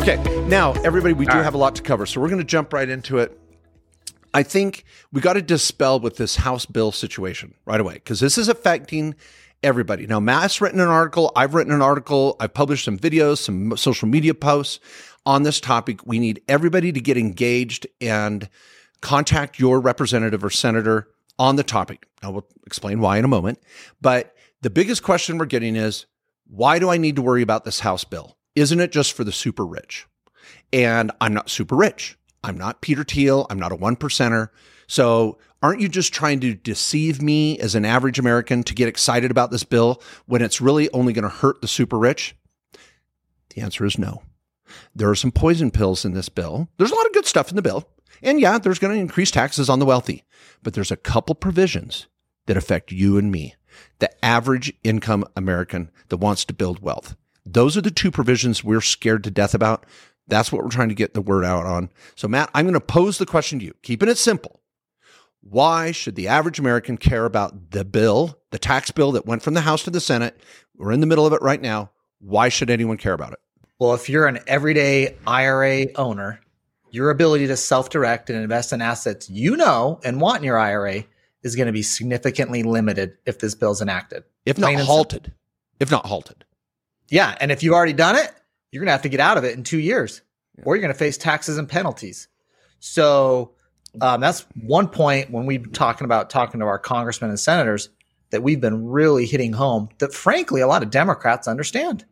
Okay, now everybody, we do have a lot to cover, so we're going to jump right into it. I think we got to dispel with this House bill situation right away because this is affecting everybody. Now, Matt's written an article, I've written an article, I've published some videos, some social media posts on this topic. We need everybody to get engaged and contact your representative or senator on the topic. I will explain why in a moment. But the biggest question we're getting is why do I need to worry about this House bill? Isn't it just for the super rich? And I'm not super rich. I'm not Peter Thiel. I'm not a one percenter. So aren't you just trying to deceive me as an average American to get excited about this bill when it's really only going to hurt the super rich? The answer is no. There are some poison pills in this bill. There's a lot of good stuff in the bill. And yeah, there's going to increase taxes on the wealthy, but there's a couple provisions that affect you and me, the average income American that wants to build wealth. Those are the two provisions we're scared to death about. That's what we're trying to get the word out on. So, Matt, I'm going to pose the question to you, keeping it simple. Why should the average American care about the bill, the tax bill that went from the House to the Senate? We're in the middle of it right now. Why should anyone care about it? Well, if you're an everyday IRA owner, your ability to self direct and invest in assets you know and want in your IRA is going to be significantly limited if this bill's enacted. If not halted. If not halted. Yeah. And if you've already done it, you're going to have to get out of it in two years or you're going to face taxes and penalties. So um, that's one point when we're talking about talking to our congressmen and senators that we've been really hitting home that frankly a lot of Democrats understand.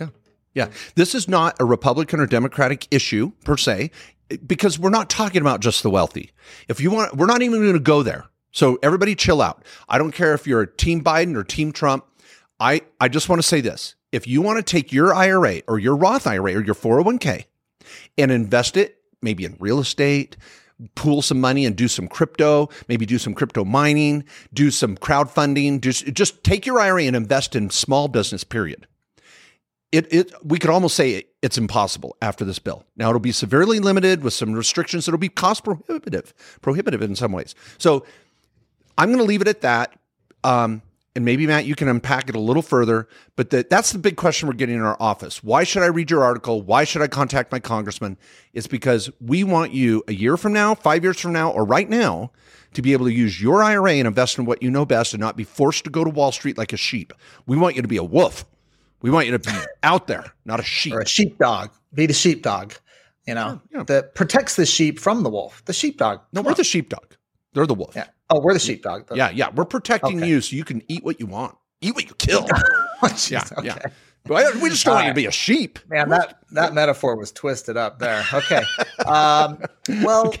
Yeah. Yeah. This is not a Republican or Democratic issue per se because we're not talking about just the wealthy. If you want we're not even going to go there. So everybody chill out. I don't care if you're a team Biden or team Trump. I I just want to say this. If you want to take your IRA or your Roth IRA or your 401k and invest it maybe in real estate, pool some money and do some crypto, maybe do some crypto mining, do some crowdfunding, just, take your IRA and invest in small business, period. It, it, we could almost say it's impossible after this bill. Now it'll be severely limited with some restrictions. It'll be cost prohibitive, prohibitive in some ways. So I'm going to leave it at that. Um, and maybe Matt, you can unpack it a little further. But the, that's the big question we're getting in our office. Why should I read your article? Why should I contact my congressman? It's because we want you a year from now, five years from now, or right now to be able to use your IRA and invest in what you know best and not be forced to go to Wall Street like a sheep. We want you to be a wolf. We want you to be out there, not a sheep. Or a sheepdog. Be the sheepdog, you know, yeah, yeah. that protects the sheep from the wolf. The sheepdog. No, we're on. the sheepdog. They're the wolf. Yeah. Oh, we're the sheepdog. Yeah, yeah. We're protecting okay. you so you can eat what you want. Eat what you kill. oh, yeah, okay. yeah. We just don't want right. you to be a sheep. Man, that that metaphor was twisted up there. Okay. Um, well,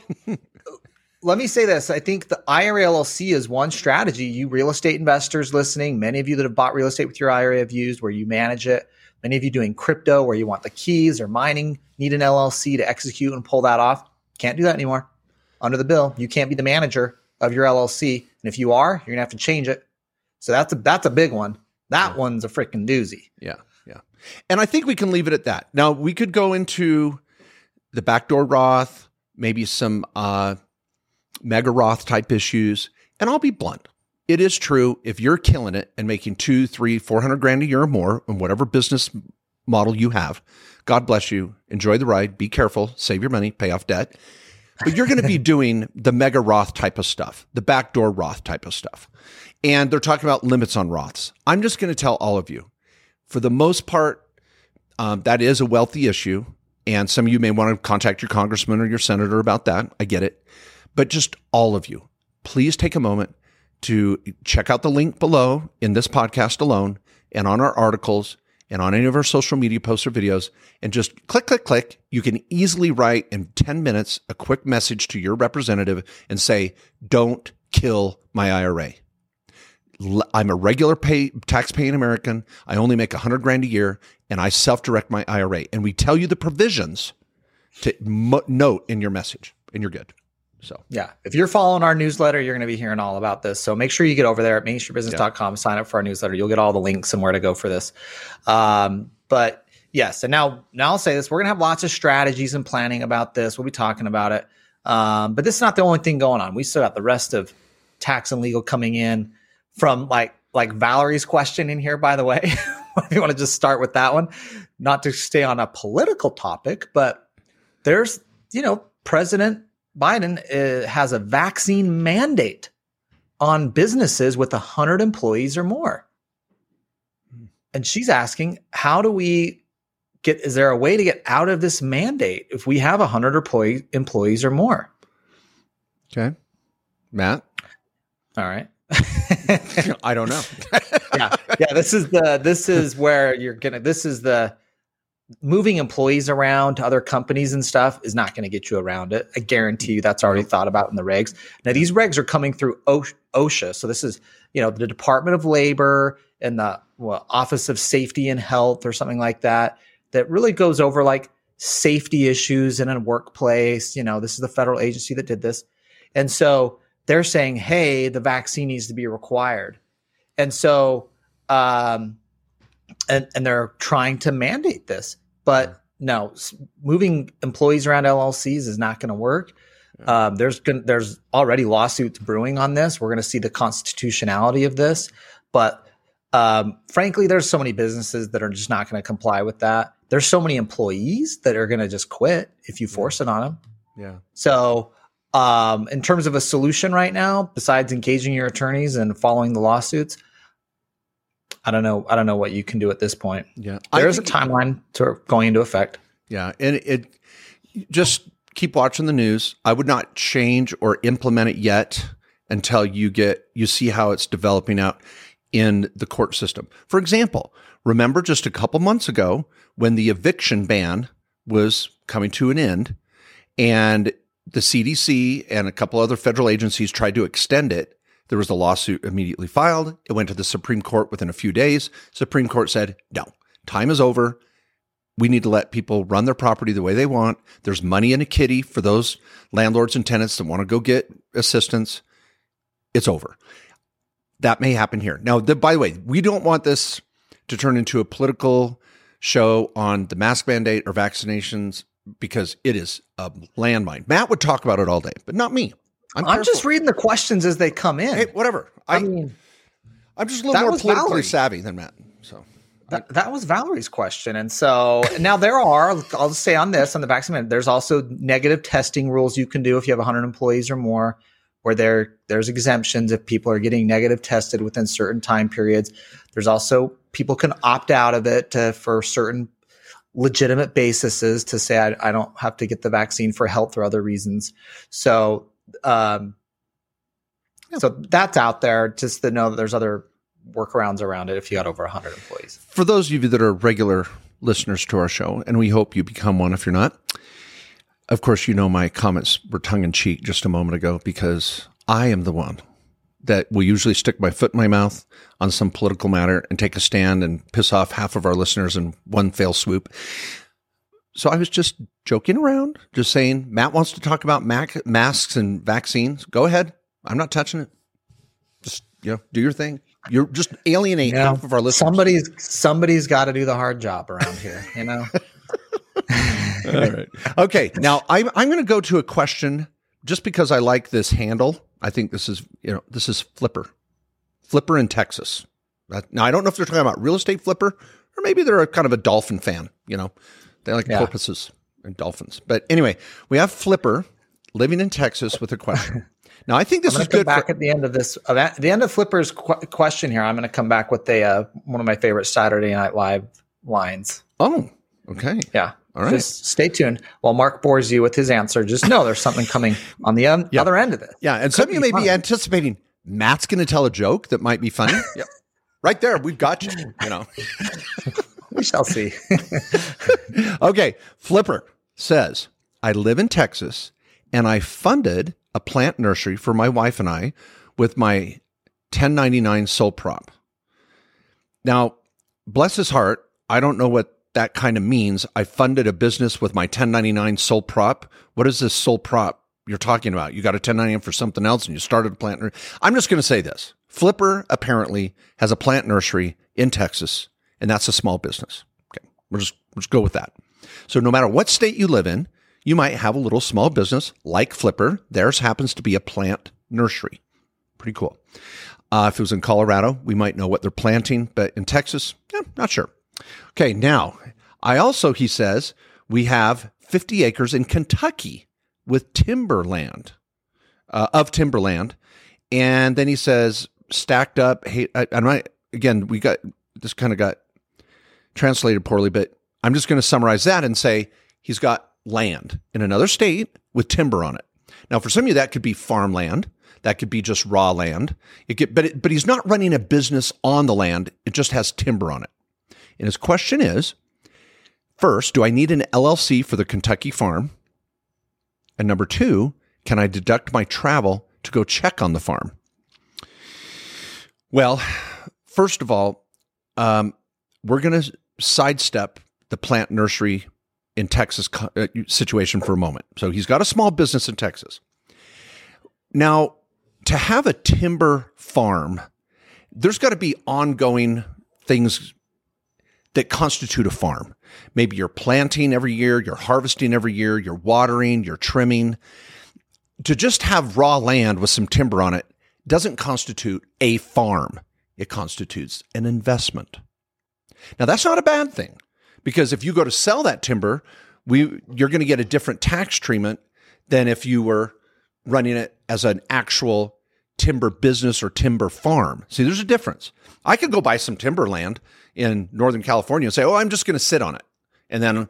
let me say this. I think the IRA LLC is one strategy you real estate investors listening, many of you that have bought real estate with your IRA have used where you manage it. Many of you doing crypto where you want the keys or mining need an LLC to execute and pull that off. Can't do that anymore. Under the bill, you can't be the manager of your LLC. And if you are, you're gonna have to change it. So that's a that's a big one. That yeah. one's a freaking doozy. Yeah, yeah. And I think we can leave it at that. Now we could go into the backdoor Roth, maybe some uh, mega Roth type issues. And I'll be blunt. It is true if you're killing it and making two, three, four hundred grand a year or more in whatever business model you have. God bless you. Enjoy the ride. Be careful. Save your money. Pay off debt but you're going to be doing the mega Roth type of stuff, the backdoor Roth type of stuff. And they're talking about limits on Roths. I'm just going to tell all of you, for the most part, um, that is a wealthy issue. And some of you may want to contact your congressman or your senator about that. I get it. But just all of you, please take a moment to check out the link below in this podcast alone and on our articles and on any of our social media posts or videos and just click, click, click. You can easily write in 10 minutes a quick message to your representative and say, don't kill my IRA. I'm a regular pay tax paying American. I only make 100 grand a year and I self direct my IRA. And we tell you the provisions to note in your message and you're good. So yeah, if you're following our newsletter, you're going to be hearing all about this. So make sure you get over there at mainstreetbusiness.com, yeah. sign up for our newsletter. You'll get all the links and where to go for this. Um, but yes, and now now I'll say this: we're going to have lots of strategies and planning about this. We'll be talking about it. Um, but this is not the only thing going on. We still got the rest of tax and legal coming in from like like Valerie's question in here. By the way, if you want to just start with that one, not to stay on a political topic, but there's, you know, President Biden uh, has a vaccine mandate on businesses with 100 employees or more. And she's asking, how do we get, is there a way to get out of this mandate if we have 100 employee, employees or more? Okay. Matt? All right. I don't know. yeah. Yeah. This is the, this is where you're going to, this is the, moving employees around to other companies and stuff is not going to get you around it. I guarantee you that's already thought about in the regs. Now these regs are coming through OSHA. So this is, you know, the Department of Labor and the well, Office of Safety and Health or something like that, that really goes over like safety issues in a workplace. You know, this is the federal agency that did this. And so they're saying, hey, the vaccine needs to be required. And so, um, and, and they're trying to mandate this. But no, moving employees around LLCs is not going to work. Um, there's there's already lawsuits brewing on this. We're going to see the constitutionality of this, but um, frankly, there's so many businesses that are just not going to comply with that. There's so many employees that are going to just quit if you force it on them. Yeah. So, um, in terms of a solution right now, besides engaging your attorneys and following the lawsuits, I don't know. I don't know what you can do at this point. Yeah, there's a timeline to going into effect. Yeah, and it just keep watching the news. I would not change or implement it yet until you get you see how it's developing out in the court system. For example, remember just a couple months ago when the eviction ban was coming to an end and the CDC and a couple other federal agencies tried to extend it there was a lawsuit immediately filed. It went to the Supreme Court within a few days. Supreme Court said, no, time is over. We need to let people run their property the way they want. There's money in a kitty for those landlords and tenants that want to go get assistance. It's over. That may happen here. Now, the, by the way, we don't want this to turn into a political show on the mask mandate or vaccinations because it is a landmine. Matt would talk about it all day, but not me. I'm, I'm just reading the questions as they come in. Hey, whatever. I, I mean, I'm just a little more politically Valerie. savvy than Matt. So that, that was Valerie's question. And so now there are, I'll just say on this, on the vaccine, there's also negative testing rules you can do if you have 100 employees or more, where there there's exemptions if people are getting negative tested within certain time periods. There's also people can opt out of it to, for certain legitimate bases to say I, I don't have to get the vaccine for health or other reasons. So um. So that's out there just to know that there's other workarounds around it if you got over 100 employees. For those of you that are regular listeners to our show, and we hope you become one if you're not, of course, you know my comments were tongue in cheek just a moment ago because I am the one that will usually stick my foot in my mouth on some political matter and take a stand and piss off half of our listeners in one fell swoop. So I was just joking around, just saying Matt wants to talk about mac- masks and vaccines. Go ahead. I'm not touching it. Just you know, do your thing. You're just alienate you know, half of our listeners. Somebody's somebody's got to do the hard job around here. You know. All right. Okay. Now I'm I'm going to go to a question just because I like this handle. I think this is you know this is Flipper, Flipper in Texas. Now I don't know if they're talking about real estate Flipper or maybe they're a kind of a dolphin fan. You know, they like yeah. porpoises and dolphins. But anyway, we have Flipper living in Texas with a question. Now, I think this is good. Back for- at the end of this, uh, at the end of Flipper's qu- question here, I'm going to come back with a uh, one of my favorite Saturday Night Live lines. Oh, okay, yeah. All right. Just stay tuned while Mark bores you with his answer. Just know there's something coming on the un- other end of it. Yeah, and some of you may fun. be anticipating Matt's going to tell a joke that might be funny. yep. Right there, we've got you. You know. we shall see. okay, Flipper says, I live in Texas and I funded a plant nursery for my wife and I with my 1099 sole prop. Now, bless his heart, I don't know what that kind of means. I funded a business with my 1099 sole prop. What is this sole prop you're talking about? You got a 1099 for something else and you started a plant nursery. I'm just going to say this. Flipper apparently has a plant nursery in Texas, and that's a small business. Okay. We'll just, we'll just go with that. So no matter what state you live in, you might have a little small business like Flipper. Theirs happens to be a plant nursery. Pretty cool. Uh, if it was in Colorado, we might know what they're planting, but in Texas, yeah, not sure. Okay, now I also, he says, we have 50 acres in Kentucky with timberland, uh, of timberland. And then he says, stacked up. Hey, I, I might, again, we got this kind of got translated poorly, but I'm just going to summarize that and say he's got land in another state with timber on it. Now, for some of you, that could be farmland. That could be just raw land. Get, but it, but he's not running a business on the land. It just has timber on it. And his question is, first, do I need an LLC for the Kentucky farm? And number two, can I deduct my travel to go check on the farm? Well, first of all, um, we're going to sidestep the plant nursery in Texas uh, situation for a moment. So he's got a small business in Texas. Now, to have a timber farm, there's got to be ongoing things that constitute a farm. Maybe you're planting every year, you're harvesting every year, you're watering, you're trimming. To just have raw land with some timber on it doesn't constitute a farm. It constitutes an investment. Now that's not a bad thing because if you go to sell that timber, we you're going to get a different tax treatment than if you were running it as an actual timber business or timber farm. See, there's a difference. I could go buy some timber land in Northern California and say, "Oh, I'm just going to sit on it." And then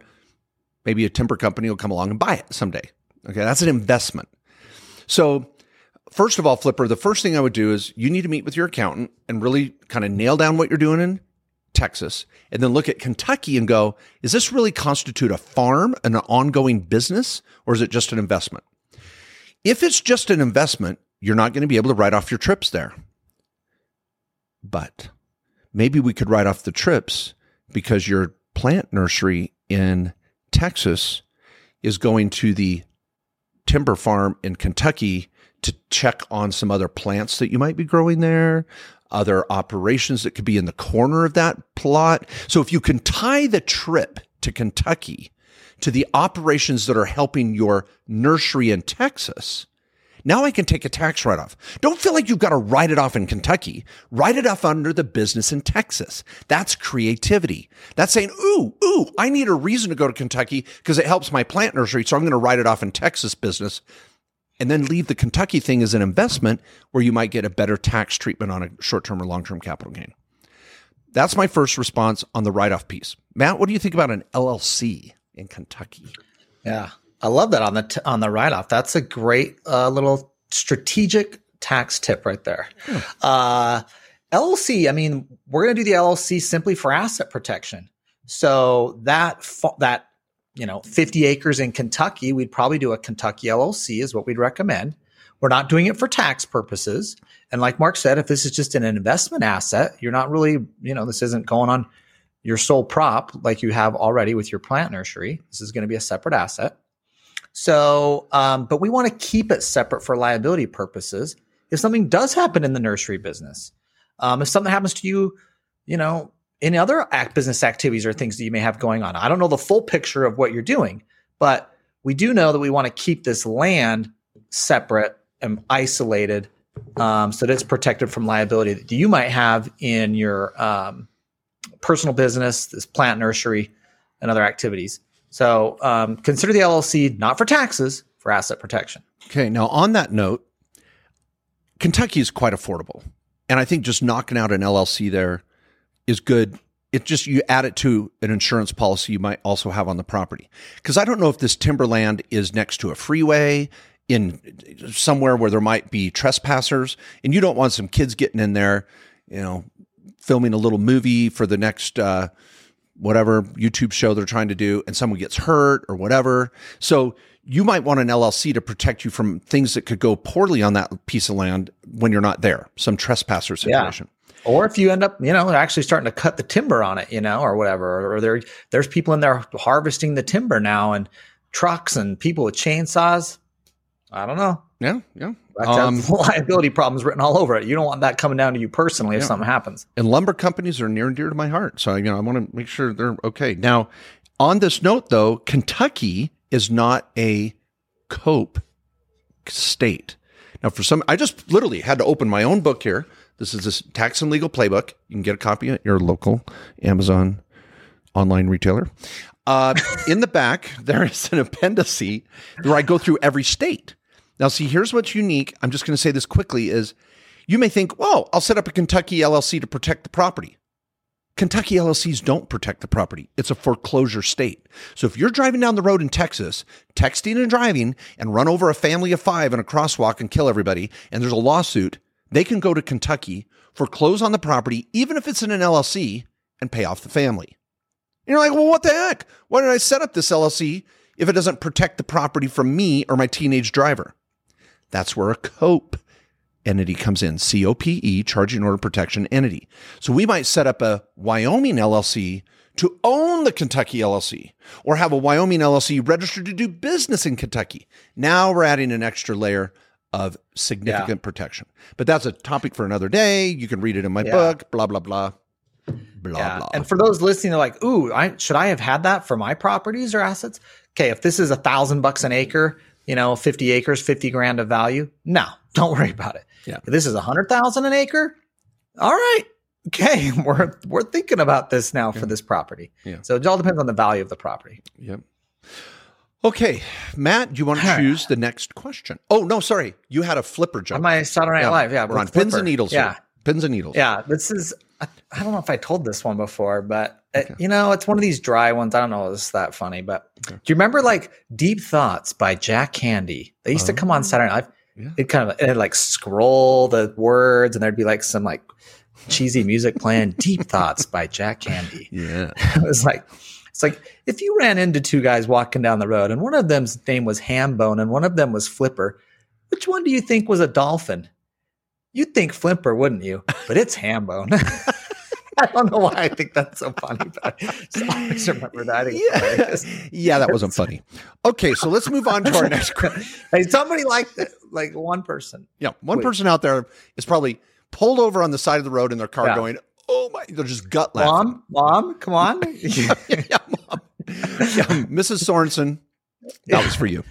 maybe a timber company will come along and buy it someday. Okay, that's an investment. So, first of all, Flipper, the first thing I would do is you need to meet with your accountant and really kind of nail down what you're doing in Texas, and then look at Kentucky and go, is this really constitute a farm, and an ongoing business, or is it just an investment? If it's just an investment, you're not going to be able to write off your trips there. But maybe we could write off the trips because your plant nursery in Texas is going to the timber farm in Kentucky to check on some other plants that you might be growing there, other operations that could be in the corner of that plot. So if you can tie the trip to Kentucky to the operations that are helping your nursery in Texas, now I can take a tax write off. Don't feel like you've got to write it off in Kentucky. Write it off under the business in Texas. That's creativity. That's saying, ooh, ooh, I need a reason to go to Kentucky because it helps my plant nursery. So I'm going to write it off in Texas business and then leave the Kentucky thing as an investment where you might get a better tax treatment on a short term or long term capital gain. That's my first response on the write off piece. Matt, what do you think about an LLC in Kentucky? Yeah, I love that on the t- on the write off. That's a great uh, little strategic tax tip right there. Hmm. Uh, LLC. I mean, we're going to do the LLC simply for asset protection. So that that you know 50 acres in Kentucky, we'd probably do a Kentucky LLC is what we'd recommend. We're not doing it for tax purposes. And like Mark said, if this is just an investment asset, you're not really, you know, this isn't going on your sole prop like you have already with your plant nursery. This is going to be a separate asset. So, um, but we want to keep it separate for liability purposes. If something does happen in the nursery business, um, if something happens to you, you know, in other act business activities or things that you may have going on, I don't know the full picture of what you're doing, but we do know that we want to keep this land separate and isolated um, so that it's protected from liability that you might have in your um, personal business, this plant nursery, and other activities. So um, consider the LLC not for taxes, for asset protection. Okay. Now, on that note, Kentucky is quite affordable. And I think just knocking out an LLC there is good. It just, you add it to an insurance policy you might also have on the property. Because I don't know if this timberland is next to a freeway in somewhere where there might be trespassers and you don't want some kids getting in there, you know, filming a little movie for the next, uh, whatever YouTube show they're trying to do and someone gets hurt or whatever. So you might want an LLC to protect you from things that could go poorly on that piece of land when you're not there, some trespasser situation. Or if you end up, you know, actually starting to cut the timber on it, you know, or whatever, or there, there's people in there harvesting the timber now and trucks and people with chainsaws. I don't know. Yeah, yeah. Um, liability problems written all over it. You don't want that coming down to you personally if yeah. something happens. And lumber companies are near and dear to my heart, so you know I want to make sure they're okay. Now, on this note, though, Kentucky is not a COPE state. Now, for some, I just literally had to open my own book here, This is this tax and legal playbook. You can get a copy at your local Amazon online retailer. Uh, in the back, there is an appendice where I go through every state. Now, see, here's what's unique. I'm just going to say this quickly: is you may think, "Well, I'll set up a Kentucky LLC to protect the property." Kentucky LLCs don't protect the property. It's a foreclosure state. So if you're driving down the road in Texas, texting and driving, and run over a family of five in a crosswalk and kill everybody, and there's a lawsuit, they can go to Kentucky, for foreclose on the property, even if it's in an LLC, and pay off the family. And you're like, well, what the heck? Why did I set up this LLC if it doesn't protect the property from me or my teenage driver? That's where a COPE entity comes in COPE, Charging Order Protection Entity. So we might set up a Wyoming LLC to own the Kentucky LLC or have a Wyoming LLC registered to do business in Kentucky. Now we're adding an extra layer of significant yeah. protection. But that's a topic for another day. You can read it in my yeah. book, blah, blah, blah. Blah, yeah. blah. And for those listening, they're like, ooh, I, should I have had that for my properties or assets? Okay, if this is a thousand bucks an acre, you know, 50 acres, 50 grand of value, no, don't worry about it. Yeah. If this is a hundred thousand an acre, all right. Okay, we're we're thinking about this now yeah. for this property. Yeah. So it all depends on the value of the property. Yep. Okay, Matt, do you want to choose the next question? Oh no, sorry, you had a flipper joke. My Saturday Night yeah. Live, yeah, we're on pins and needles. Yeah, here. pins and needles. Yeah, this is. I, I, don't know if I told this one before, but uh, it, you know, it's one of these dry ones. I don't know if it's that funny, but okay. do you remember like Deep Thoughts by Jack Handey? They used to oh. come on oh. Saturday Night Live. Yeah. It kind of it like scroll the words and there'd be like some like cheesy music playing Deep Thoughts by Jack Handey. Yeah. it was like it's like if you ran into two guys walking down the road and one of them's name was Hambone and one of them was Flipper, which one do you think was a dolphin? You'd think Flipper, wouldn't you? But it's Hambone. I don't know why I think that's so funny, but I just remember that. Yeah. yeah, that wasn't funny. Okay, so let's move on to our next question. hey, somebody like like one person. Yeah, one Wait. person out there is probably pulled over on the side of the road in their car, yeah. going, "Oh my!" They're just gut laughing. Mom, mom, come on. yeah, yeah, mom. Yeah, Mrs. Sorensen, that was for you.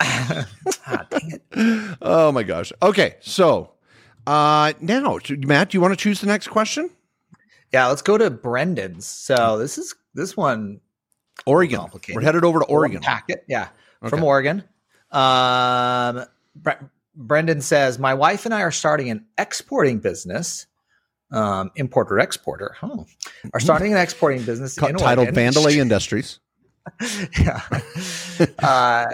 ah, dang it. Oh my gosh. Okay, so uh, now, Matt, do you want to choose the next question? Yeah, let's go to Brendan's. So this is this one Oregon. We're headed over to Oregon. Packet, yeah, okay. from Oregon. Um, Bre- Brendan says, "My wife and I are starting an exporting business." Um, importer exporter, huh? Are starting an exporting business titled Oregon. Vandelay Industries. yeah. uh,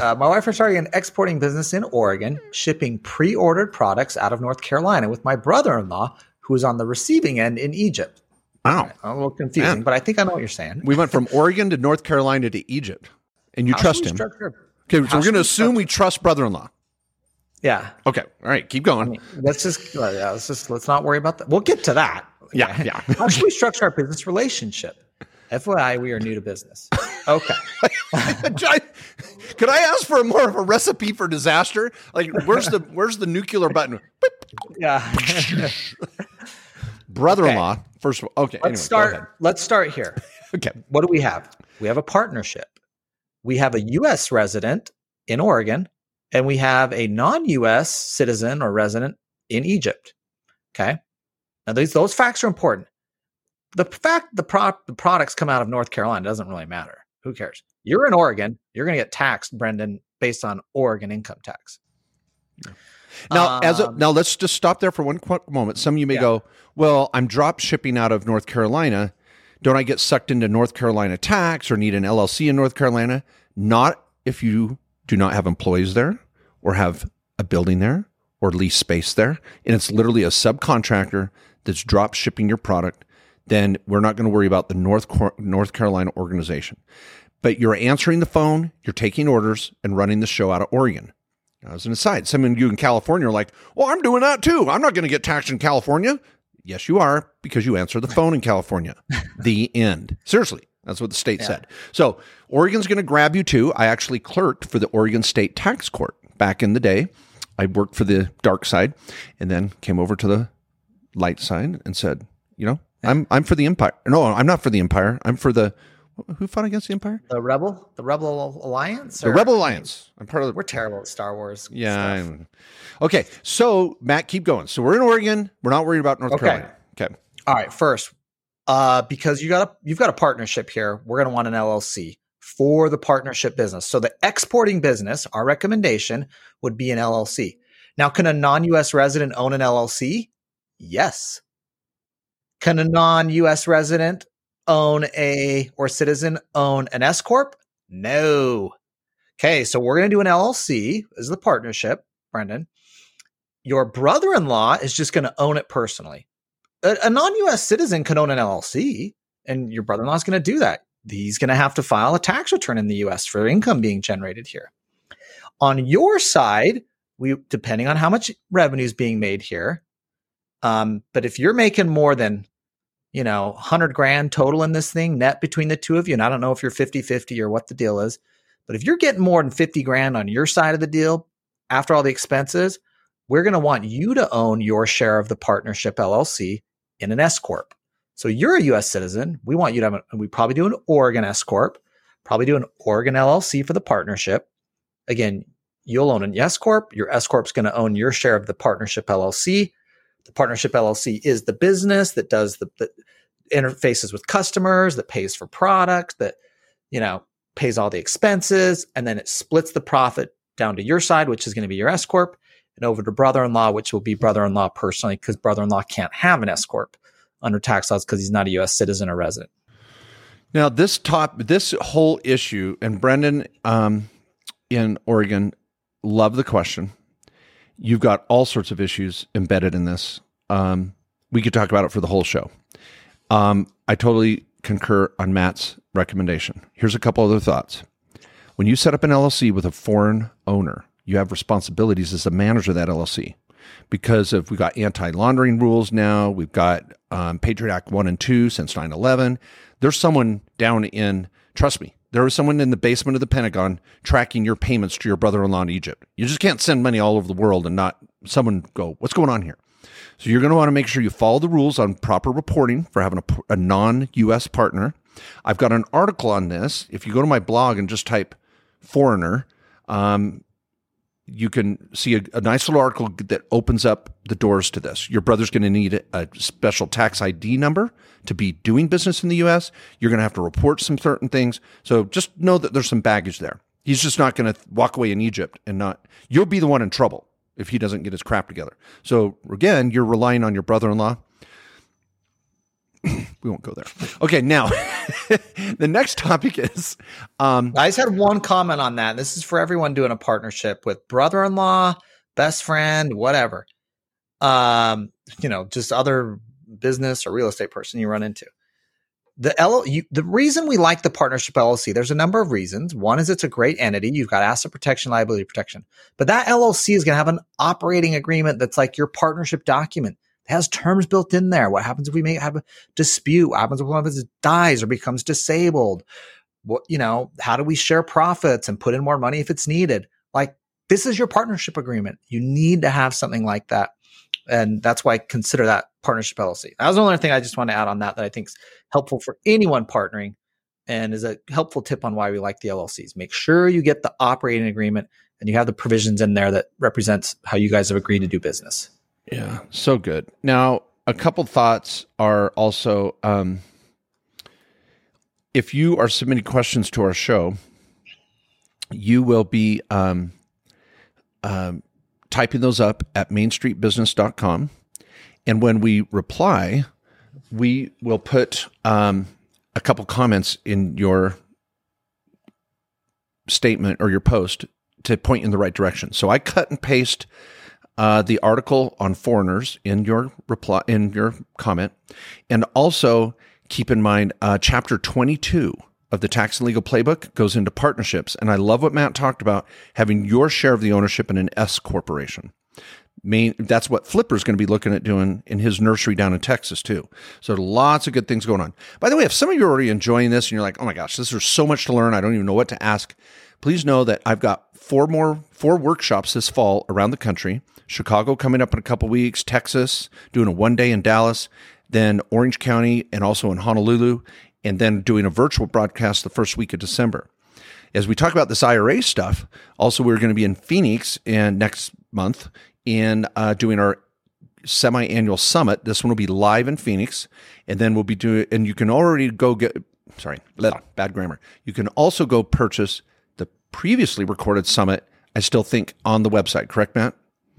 uh, my wife is starting an exporting business in Oregon, shipping pre-ordered products out of North Carolina with my brother-in-law, who is on the receiving end in Egypt. Wow. A little confusing, but I think I know what you're saying. We went from Oregon to North Carolina to Egypt, and you How trust him. Okay, so we're going to assume we trust brother-in-law. Yeah. Okay. All right. Keep going. Let's just uh, yeah, let's just let's not worry about that. We'll get to that. Okay. Yeah. Yeah. How should we structure our business relationship? FYI, we are new to business. Okay. Could I ask for more of a recipe for disaster? Like, where's the where's the nuclear button? Yeah. Brother-in-law. Okay. First of all, okay. Let's anyway, start. Let's start here. okay. What do we have? We have a partnership. We have a U.S. resident in Oregon, and we have a non-U.S. citizen or resident in Egypt. Okay. Now these those facts are important. The fact the, pro- the products come out of North Carolina doesn't really matter. Who cares? You're in Oregon. You're going to get taxed, Brendan, based on Oregon income tax. Now, um, as a, um, now, let's just stop there for one quick moment. Some of you may yeah. go, "Well, I'm drop shipping out of North Carolina. Don't I get sucked into North Carolina tax or need an LLC in North Carolina?" Not if you do not have employees there or have a building there or lease space there, and it's literally a subcontractor that's drop shipping your product then we're not going to worry about the North North Carolina organization. But you're answering the phone, you're taking orders, and running the show out of Oregon. Now, as an aside, some of you in California are like, "Well, I'm doing that too. I'm not going to get taxed in California." Yes, you are because you answer the phone in California. the end. Seriously, that's what the state yeah. said. So Oregon's going to grab you too. I actually clerked for the Oregon State Tax Court back in the day. I worked for the dark side, and then came over to the light side and said, "You know, I'm I'm for the empire. No, I'm not for the empire. I'm for the Who fought against the Empire? The Rebel, the Rebel Alliance, the Rebel Alliance. I'm part of. The, we're terrible at Star Wars. Yeah. Okay, so Matt, keep going. So we're in Oregon. We're not worried about North okay. Carolina. Okay. All right. First, uh, because you got a you've got a partnership here, we're going to want an LLC for the partnership business. So the exporting business, our recommendation would be an LLC. Now, can a non-U.S. resident own an LLC? Yes. Can a non-U.S. resident own a or citizen own an S corp? No. Okay, so we're going to do an LLC as the partnership, Brendan. Your brother-in-law is just going to own it personally. A, a non-U.S. citizen can own an LLC, and your brother-in-law is going to do that. He's going to have to file a tax return in the U.S. for income being generated here. On your side, we depending on how much revenue is being made here. Um, but if you're making more than you know, 100 grand total in this thing net between the two of you. And I don't know if you're 50 50 or what the deal is, but if you're getting more than 50 grand on your side of the deal after all the expenses, we're going to want you to own your share of the partnership LLC in an S Corp. So you're a US citizen. We want you to have, we probably do an Oregon S Corp, probably do an Oregon LLC for the partnership. Again, you'll own an S Corp. Your S Corp's going to own your share of the partnership LLC. The partnership LLC is the business that does the, the interfaces with customers, that pays for product, that you know pays all the expenses, and then it splits the profit down to your side, which is going to be your S corp, and over to brother-in-law, which will be brother-in-law personally, because brother-in-law can't have an S corp under tax laws because he's not a U.S. citizen or resident. Now, this top, this whole issue, and Brendan um, in Oregon, love the question you've got all sorts of issues embedded in this. Um, we could talk about it for the whole show. Um, I totally concur on Matt's recommendation. Here's a couple other thoughts. When you set up an LLC with a foreign owner, you have responsibilities as a manager of that LLC because of we've got anti-laundering rules now. We've got um, Patriot Act one and two since 9/11. There's someone down in trust me there is someone in the basement of the Pentagon tracking your payments to your brother in Egypt. You just can't send money all over the world and not someone go, what's going on here? So you're going to want to make sure you follow the rules on proper reporting for having a, a non US partner. I've got an article on this. If you go to my blog and just type foreigner, um, you can see a, a, nice little article that opens up the doors to this. Your brother's going to need a special tax ID number to be doing business in the US. You're going to have to report some certain things. So just know that there's some baggage there. He's just not going to walk away in Egypt and not, you'll be the one in trouble if he doesn't get his crap together. So again, you're relying on your brother in law. we won't go there. Okay, now the next topic is. Um, I just had one comment on that. This is for everyone doing a partnership with brother in law, best friend, whatever. Um, you know, just other business or real estate person you run into. The L, you, the reason we like the partnership LLC, there's a number of reasons. One is it's a great entity. You've got asset protection, liability protection, but that LLC is going to have an operating agreement that's like your partnership document. Has terms built in there. What happens if we may have a dispute? What happens if one of us dies or becomes disabled? What, you know, how do we share profits and put in more money if it's needed? Like this is your partnership agreement. You need to have something like that. And that's why I consider that partnership LLC. That was the only thing I just want to add on that that I think is helpful for anyone partnering and is a helpful tip on why we like the LLCs. Make sure you get the operating agreement and you have the provisions in there that represents how you guys have agreed to do business. Yeah, so good. Now, a couple thoughts are also um, if you are submitting questions to our show, you will be um, um, typing those up at mainstreetbusiness.com. And when we reply, we will put um, a couple comments in your statement or your post to point in the right direction. So I cut and paste uh, the article on foreigners in your reply in your comment, and also keep in mind uh, chapter twenty two of the tax and legal playbook goes into partnerships. And I love what Matt talked about having your share of the ownership in an S corporation. Main, that's what Flipper's going to be looking at doing in his nursery down in Texas too. So lots of good things going on. By the way, if some of you are already enjoying this and you're like, "Oh my gosh, this is so much to learn. I don't even know what to ask." Please know that I've got four more four workshops this fall around the country. Chicago coming up in a couple weeks, Texas doing a one day in Dallas, then Orange County and also in Honolulu and then doing a virtual broadcast the first week of December. As we talk about this IRA stuff, also we're going to be in Phoenix and next month in uh, doing our semi-annual summit. This one will be live in Phoenix, and then we'll be doing. And you can already go get. Sorry, bad grammar. You can also go purchase the previously recorded summit. I still think on the website. Correct, Matt?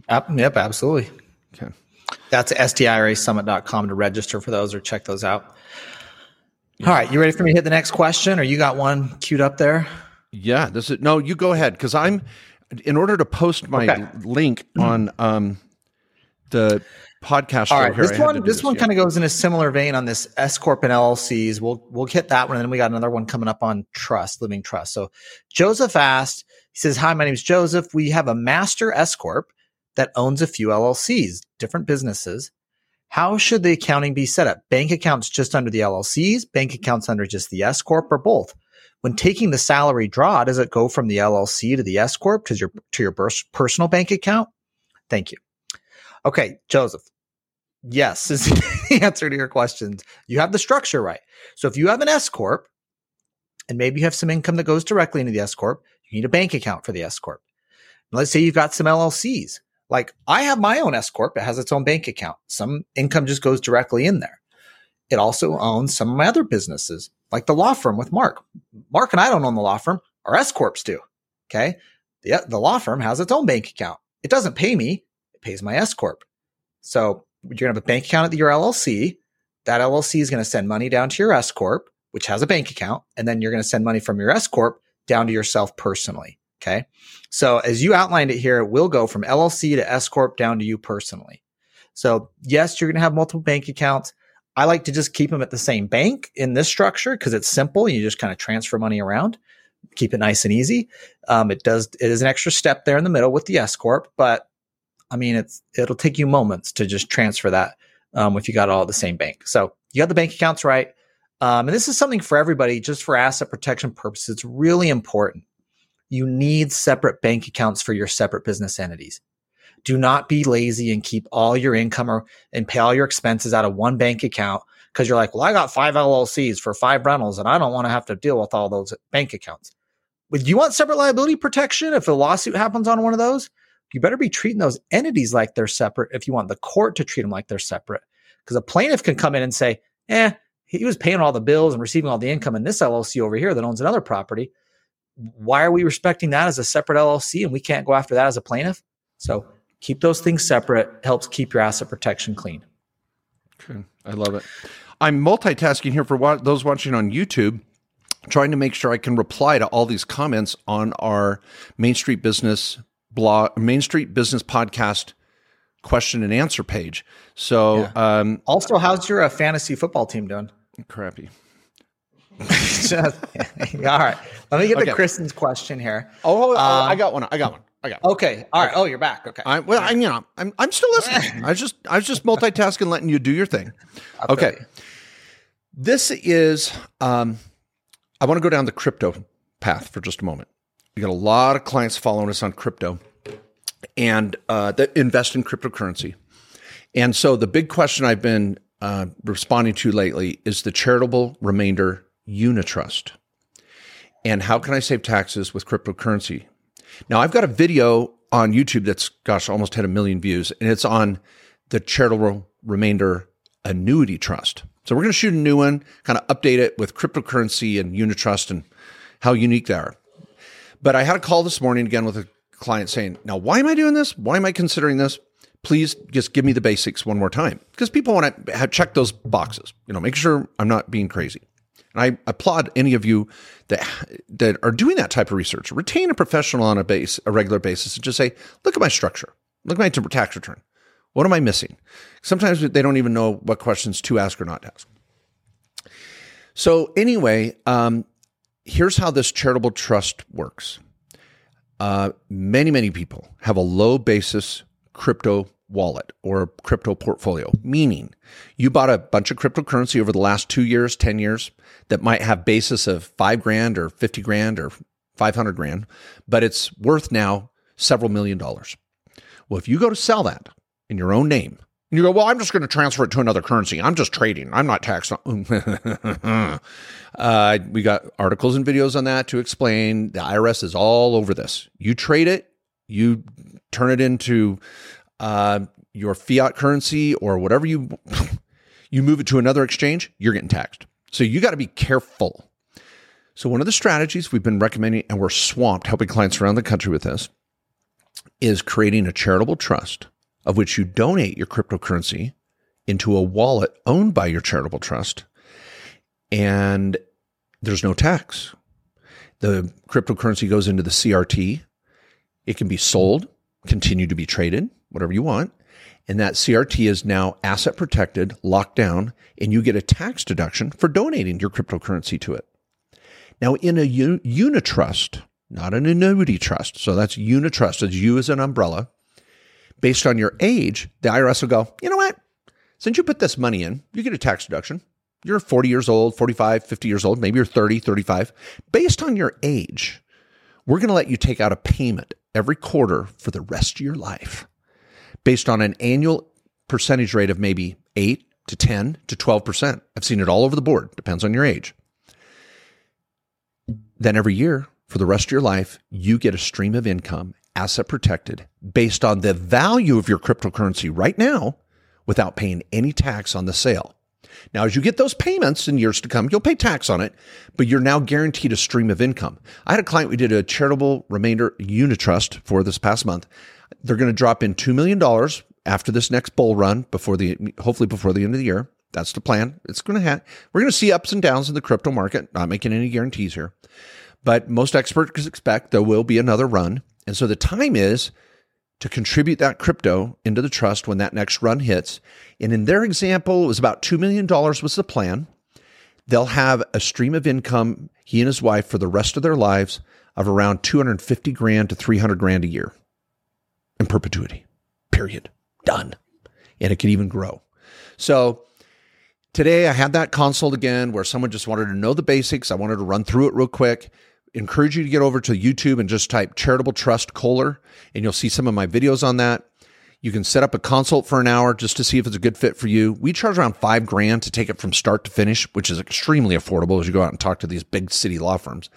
Yep, Yep. absolutely. Okay. That's sdirasummit.com to register for those or check those out. All right, you ready for me to hit the next question, or you got one queued up there? Yeah, this is no. You go ahead because I'm in order to post my okay. link on um, the podcast. All right, here, this one this, this one yeah. kind of goes in a similar vein on this S corp and LLCs. We'll we'll hit that one, and then we got another one coming up on trust, living trust. So Joseph asked, he says, "Hi, my name is Joseph. We have a master S corp that owns a few LLCs, different businesses." How should the accounting be set up? Bank accounts just under the LLCs, bank accounts under just the S corp, or both? When taking the salary draw, does it go from the LLC to the S corp to your to your personal bank account? Thank you. Okay, Joseph. Yes is the answer to your questions. You have the structure right. So if you have an S corp, and maybe you have some income that goes directly into the S corp, you need a bank account for the S corp. let's say you've got some LLCs like I have my own S corp; it has its own bank account. Some income just goes directly in there. It also owns some of my other businesses, like the law firm with Mark. Mark and I don't own the law firm; our S corps do. Okay, the the law firm has its own bank account. It doesn't pay me; it pays my S corp. So you're gonna have a bank account at your LLC. That LLC is to send money down to your S corp, which has a bank account, and then you're to send money from your S corp down to yourself personally. Okay. So as you outlined it here, it will go from LLC to S Corp down to you personally. So yes, you're going to have multiple bank accounts. I like to just keep them at the same bank in this structure because it's simple. You just kind of transfer money around, keep it nice and easy. Um, it does, it is an extra step there in the middle with the S Corp, but I mean, it's, it'll take you moments to just transfer that. Um, if you got all the same bank. So you got the bank accounts right. Um, and this is something for everybody, just for asset protection purposes. It's really important you need separate bank accounts for your separate business entities. Do not be lazy and keep all your income or, and pay all your expenses out of one bank account because you're like, well, I got five LLCs for five rentals and I don't want to have to deal with all those bank accounts. But do you want separate liability protection if a lawsuit happens on one of those? You better be treating those entities like they're separate if you want the court to treat them like they're separate. Because a plaintiff can come in and say, eh, he was paying all the bills and receiving all the income in this LLC over here that owns another property why are we respecting that as a separate LLC and we can't go after that as a plaintiff? So keep those things separate, helps keep your asset protection clean. Okay. I love it. I'm multitasking here for those watching on YouTube, trying to make sure I can reply to all these comments on our Main Street Business blog, Main Street Business podcast question and answer page. So, yeah. um, also, how's your uh, fantasy football team doing? Crappy. Just, all right. Let me get okay. to Kristen's question here. Oh, oh, oh um, I got one. I got one. I got. One. Okay. All right. Okay. Oh, you're back. Okay. I, well, I'm, you know, I'm I'm still listening. I was just I was just multitasking, letting you do your thing. Okay. This is. Um, I want to go down the crypto path for just a moment. We got a lot of clients following us on crypto, and uh, that invest in cryptocurrency. And so the big question I've been uh, responding to lately is the charitable remainder Unitrust. And how can I save taxes with cryptocurrency? Now, I've got a video on YouTube that's, gosh, almost had a million views, and it's on the charitable remainder annuity trust. So we're going to shoot a new one, kind of update it with cryptocurrency and Unitrust and how unique they are. But I had a call this morning again with a client saying, Now, why am I doing this? Why am I considering this? Please just give me the basics one more time because people want to check those boxes, you know, make sure I'm not being crazy. And I applaud any of you that that are doing that type of research. Retain a professional on a base, a regular basis, and just say, look at my structure, look at my tax return. What am I missing? Sometimes they don't even know what questions to ask or not to ask. So anyway, um, here's how this charitable trust works. Uh, many, many people have a low basis crypto wallet or a crypto portfolio, meaning you bought a bunch of cryptocurrency over the last two years, 10 years that might have basis of five grand or 50 grand or 500 grand, but it's worth now several million dollars. Well, if you go to sell that in your own name, And you go, well, I'm just going to transfer it to another currency. I'm just trading. I'm not taxed. uh, we got articles and videos on that to explain. The IRS is all over this. You trade it, you turn it into uh, your fiat currency or whatever you you move it to another exchange, you're getting taxed. So you got to be careful. So one of the strategies we've been recommending, and we're swamped helping clients around the country with this, is creating a charitable trust of which you donate your cryptocurrency into a wallet owned by your charitable trust, and there's no tax. The cryptocurrency goes into the CRT. It can be sold, continue to be traded, whatever you want. And that CRT is now asset protected, locked down, and you get a tax deduction for donating your cryptocurrency to it. Now, in a unit trust, not an annuity trust. So that's unit trust. It's you as an umbrella. Based on your age, the IRS will go, you know what? Since you put this money in, you get a tax deduction. You're 40 years old, 45, 50 years old, maybe you're 30, 35. Based on your age, we're going to let you take out a payment every quarter for the rest of your life based on an annual percentage rate of maybe 8 to 10 to 12%. I've seen it all over the board, depends on your age. Then every year, for the rest of your life, you get a stream of income, asset protected, based on the value of your cryptocurrency right now without paying any tax on the sale. Now, as you get those payments in years to come, you'll pay tax on it, but you're now guaranteed a stream of income. I had a client we did a charitable remainder unit trust for this past month. They're going to drop in $2 million after this next bull run before the, hopefully before the end of the year. That's the plan. It's going to have, we're going to see ups and downs in the crypto market, not making any guarantees here. But most experts expect there will be another run. And so the time is to contribute that crypto into the trust when that next run hits. And in their example, it was about $2 million was the plan. They'll have a stream of income, he and his wife, for the rest of their lives of around 250 grand to 300 grand a year in perpetuity, period. Done. And it can even grow. So today I had that consult again where someone just wanted to know the basics. I wanted to run through it real quick encourage you to get over to YouTube and just type charitable trust Kohler, and you'll see some of my videos on that. You can set up a consult for an hour just to see if it's a good fit for you. We charge around five grand to take it from start to finish, which is extremely affordable as you go out and talk to these big city law firms.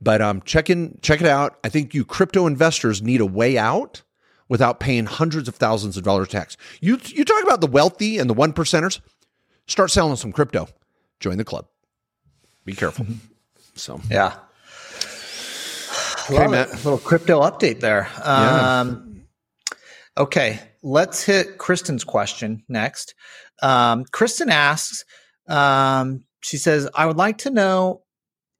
But um, check in, check it out. I think you crypto investors need a way out without paying hundreds of thousands of dollars tax. You you talk about the wealthy and the one percenters. Start selling some crypto. Join the club. Be careful. So yeah, Okay, Matt. Little crypto update there. Yeah. Um, okay, let's hit Kristen's question next. Um, Kristen asks, um, she says, I would like to know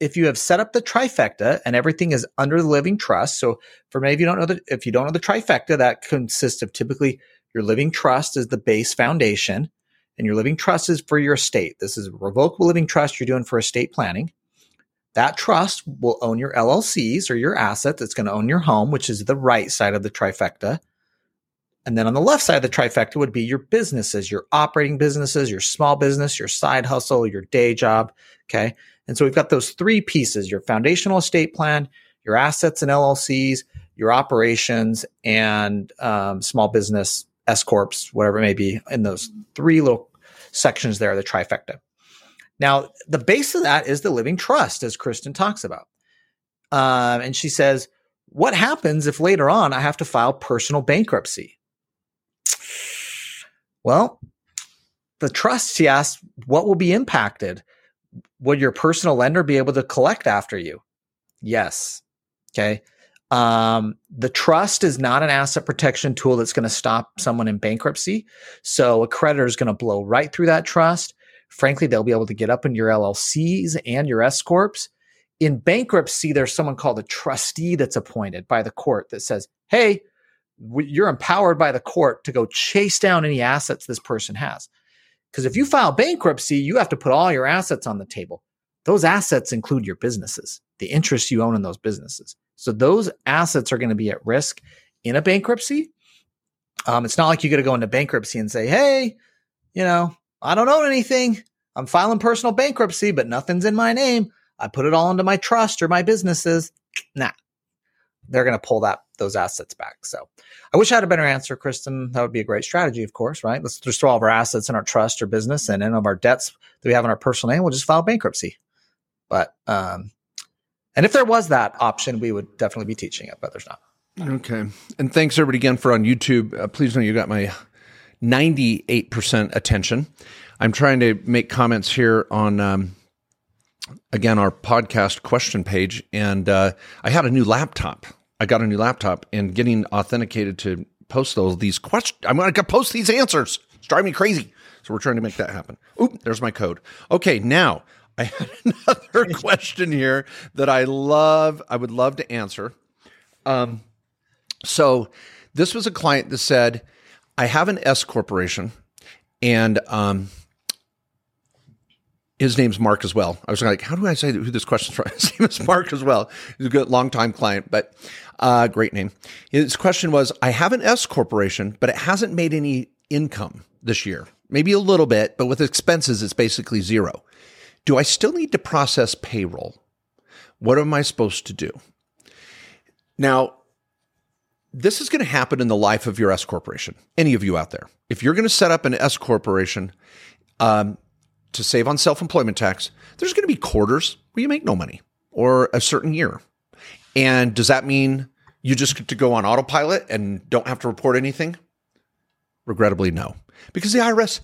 if you have set up the trifecta and everything is under the living trust. So for many of you don't know that if you don't know the trifecta, that consists of typically your living trust is the base foundation and your living trust is for your estate. This is a revocable living trust you're doing for estate planning. That trust will own your LLCs or your asset that's going to own your home, which is the right side of the trifecta. And then on the left side of the trifecta would be your businesses, your operating businesses, your small business, your side hustle, your day job. Okay. And so we've got those three pieces your foundational estate plan, your assets and LLCs, your operations, and um, small business S Corps, whatever it may be, in those three little sections there, the trifecta. Now, the base of that is the living trust, as Kristen talks about. Um, and she says, What happens if later on I have to file personal bankruptcy? Well, the trust, she asks, what will be impacted? Would your personal lender be able to collect after you? Yes. Okay. Um, the trust is not an asset protection tool that's going to stop someone in bankruptcy. So a creditor is going to blow right through that trust Frankly, they'll be able to get up in your LLCs and your S corps. In bankruptcy, there's someone called a trustee that's appointed by the court that says, "Hey, you're empowered by the court to go chase down any assets this person has." Because if you file bankruptcy, you have to put all your assets on the table. Those assets include your businesses, the interest you own in those businesses. So those assets are going to be at risk in a bankruptcy. Um, it's not like you're going to go into bankruptcy and say, "Hey, you know, I don't own anything. I'm filing personal bankruptcy, but nothing's in my name. I put it all into my trust or my businesses. Nah. they're going to pull that those assets back. So I wish I had a better answer, Kristen. That would be a great strategy, of course, right? Let's just throw all of our assets in our trust or business and any of our debts that we have in our personal name. We'll just file bankruptcy. But um, and if there was that option, we would definitely be teaching it, but there's not. Okay. And thanks everybody again for on YouTube. Uh, please know you got my 98% attention. I'm trying to make comments here on, um, again, our podcast question page. And uh, I had a new laptop. I got a new laptop and getting authenticated to post those, these questions. I'm going to post these answers. It's driving me crazy. So we're trying to make that happen. Oop, there's my code. Okay, now I had another question here that I love, I would love to answer. Um, so this was a client that said, I have an S corporation and um, his name's Mark as well. I was like, how do I say who this question's from? His name is Mark as well. He's a good long time client, but uh, great name. His question was, I have an S corporation, but it hasn't made any income this year. Maybe a little bit, but with expenses, it's basically zero. Do I still need to process payroll? What am I supposed to do? Now, this is going to happen in the life of your S corporation. Any of you out there, if you're going to set up an S corporation um, to save on self employment tax, there's going to be quarters where you make no money or a certain year. And does that mean you just get to go on autopilot and don't have to report anything? Regrettably, no, because the IRS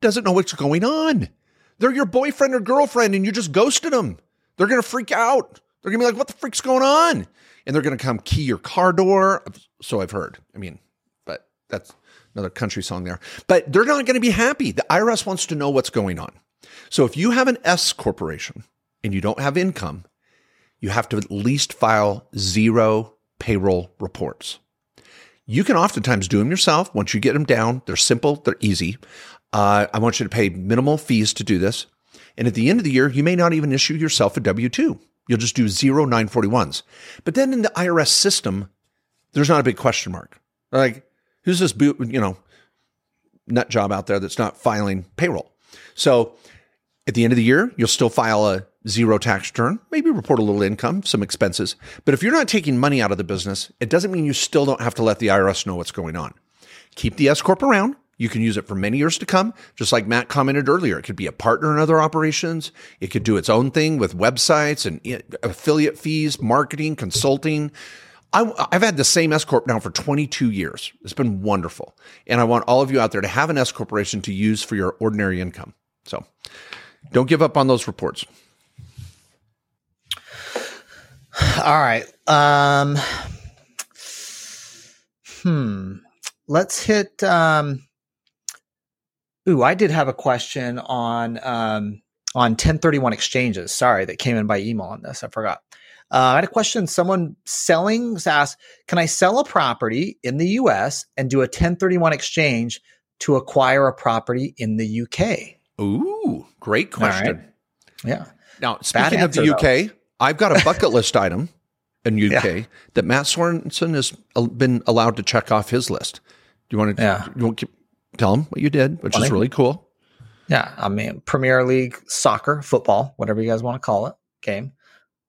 doesn't know what's going on. They're your boyfriend or girlfriend and you just ghosted them. They're going to freak out. They're going to be like, what the freak's going on? And they're going to come key your car door. So I've heard. I mean, but that's another country song there. But they're not going to be happy. The IRS wants to know what's going on. So if you have an S corporation and you don't have income, you have to at least file zero payroll reports. You can oftentimes do them yourself once you get them down. They're simple, they're easy. Uh, I want you to pay minimal fees to do this. And at the end of the year, you may not even issue yourself a W 2. You'll just do zero 941s. But then in the IRS system, there's not a big question mark. Like, who's this, you know, nut job out there that's not filing payroll? So at the end of the year, you'll still file a zero tax return, maybe report a little income, some expenses. But if you're not taking money out of the business, it doesn't mean you still don't have to let the IRS know what's going on. Keep the S Corp around. You can use it for many years to come. Just like Matt commented earlier, it could be a partner in other operations. It could do its own thing with websites and affiliate fees, marketing, consulting. I, have had the same S Corp now for 22 years. It's been wonderful. And I want all of you out there to have an S Corporation to use for your ordinary income. So don't give up on those reports. All right. Um, hmm. Let's hit. Um, Ooh, I did have a question on um, on 1031 exchanges. Sorry, that came in by email on this. I forgot. Uh, I had a question. Someone selling asked, "Can I sell a property in the U.S. and do a 1031 exchange to acquire a property in the U.K.?" Ooh, great question. Right. Yeah. Now, speaking of the UK, though. I've got a bucket list item in UK yeah. that Matt Sorensen has uh, been allowed to check off his list. Do you want to? Yeah. You want to tell them what you did, which Funny. is really cool. Yeah, I mean Premier League soccer, football, whatever you guys want to call it, game.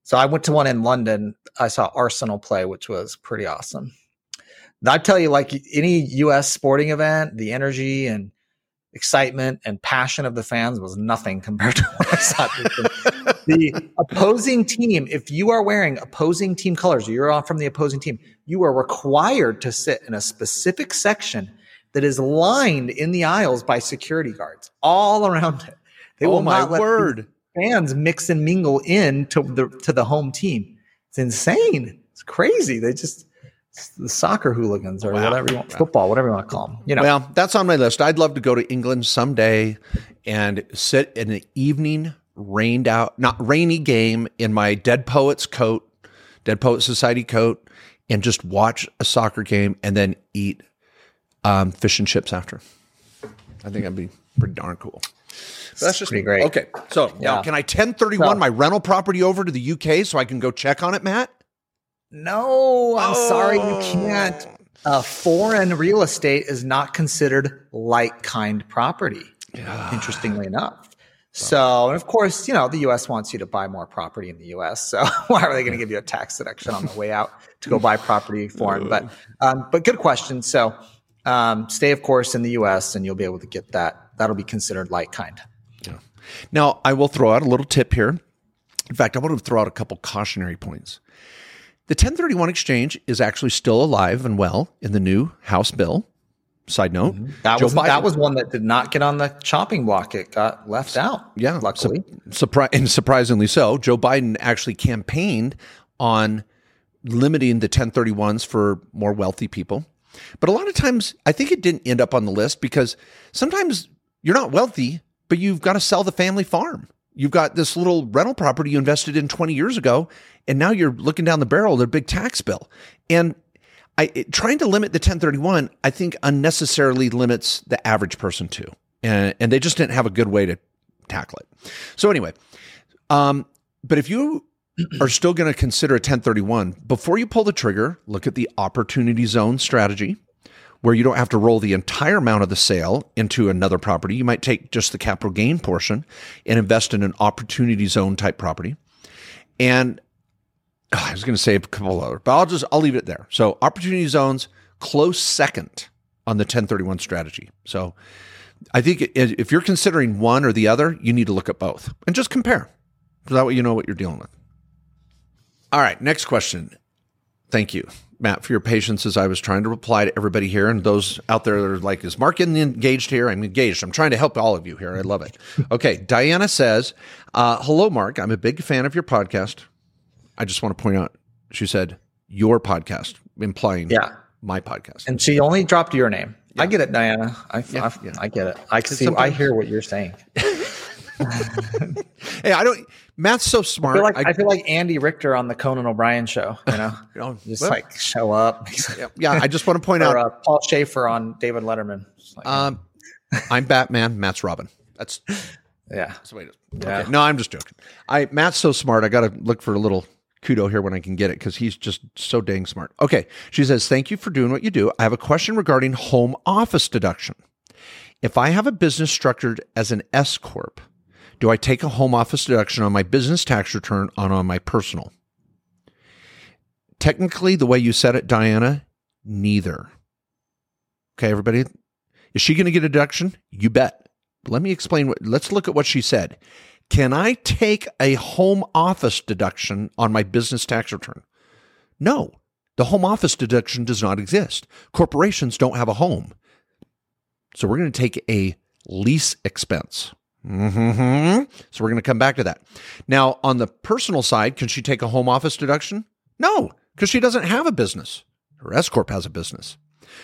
So I went to one in London. I saw Arsenal play, which was pretty awesome. I tell you, like any U.S. sporting event, the energy and excitement and passion of the fans was nothing compared to what I saw. the opposing team, if you are wearing opposing team colors, you're off from the opposing team, you are required to sit in a specific section that is lined in the aisles by security guards all around it. They oh will my not let word. fans mix and mingle in to the to the home team. It's insane. It's crazy. They just the soccer hooligans or wow. whatever you want, football, whatever you want to call them. You know. Well, that's on my list. I'd love to go to England someday and sit in an evening rained out, not rainy game in my Dead Poets coat, Dead Poet Society coat, and just watch a soccer game and then eat um, fish and chips after. I think that'd be pretty darn cool. So that's just pretty great. Okay, so yeah. now can I 1031 so, my rental property over to the UK so I can go check on it, Matt? No, I'm oh. sorry, you can't. Uh, foreign real estate is not considered like kind property. Yeah. Interestingly enough, So, and of course, you know, the US wants you to buy more property in the US. So, why are they going to give you a tax deduction on the way out to go buy property foreign? But, um, but good question. So, um, stay, of course, in the US and you'll be able to get that. That'll be considered like kind. Yeah. Now, I will throw out a little tip here. In fact, I want to throw out a couple cautionary points. The 1031 exchange is actually still alive and well in the new House bill. Side note, mm-hmm. that Joe was Biden, that was one that did not get on the chopping block. It got left out. Yeah, luckily, su- surpri- and surprisingly so. Joe Biden actually campaigned on limiting the 1031s for more wealthy people. But a lot of times, I think it didn't end up on the list because sometimes you're not wealthy, but you've got to sell the family farm. You've got this little rental property you invested in 20 years ago, and now you're looking down the barrel of a big tax bill. And I, it, trying to limit the 1031, I think unnecessarily limits the average person too. And, and they just didn't have a good way to tackle it. So anyway, um, but if you are still going to consider a 1031, before you pull the trigger, look at the opportunity zone strategy where you don't have to roll the entire amount of the sale into another property. You might take just the capital gain portion and invest in an opportunity zone type property. And oh, I was going to say a couple other, but I'll just I'll leave it there. So opportunity zones close second on the 1031 strategy. So I think if you're considering one or the other, you need to look at both and just compare. So that way you know what you're dealing with. All right, next question. Thank you, Matt, for your patience as I was trying to reply to everybody here and those out there that are like, is Mark getting engaged here? I'm engaged. I'm trying to help all of you here. I love it. Okay, Diana says, uh, Hello, Mark. I'm a big fan of your podcast. I just want to point out, she said your podcast, implying yeah. my podcast. And she only dropped your name. Yeah. I get it, Diana. I, yeah, I, yeah. I get it. I see. I hear what you're saying. hey, I don't. Matt's so smart. I feel, like, I, I feel like Andy Richter on the Conan O'Brien show. You know, you know just well, like show up. yeah, I just want to point or, out uh, Paul Shaffer on David Letterman. Like, um, I'm Batman. Matt's Robin. That's yeah. That's the way it is. Yeah. No, I'm just joking. I Matt's so smart. I got to look for a little kudo here when I can get it because he's just so dang smart. Okay. She says, Thank you for doing what you do. I have a question regarding home office deduction. If I have a business structured as an S Corp, do I take a home office deduction on my business tax return on on my personal? Technically, the way you said it, Diana, neither. Okay, everybody. Is she going to get a deduction? You bet. Let me explain what, let's look at what she said. Can I take a home office deduction on my business tax return? No, the home office deduction does not exist. Corporations don't have a home. So we're going to take a lease expense. Mm-hmm. So we're going to come back to that. Now, on the personal side, can she take a home office deduction? No, because she doesn't have a business. Her S Corp has a business.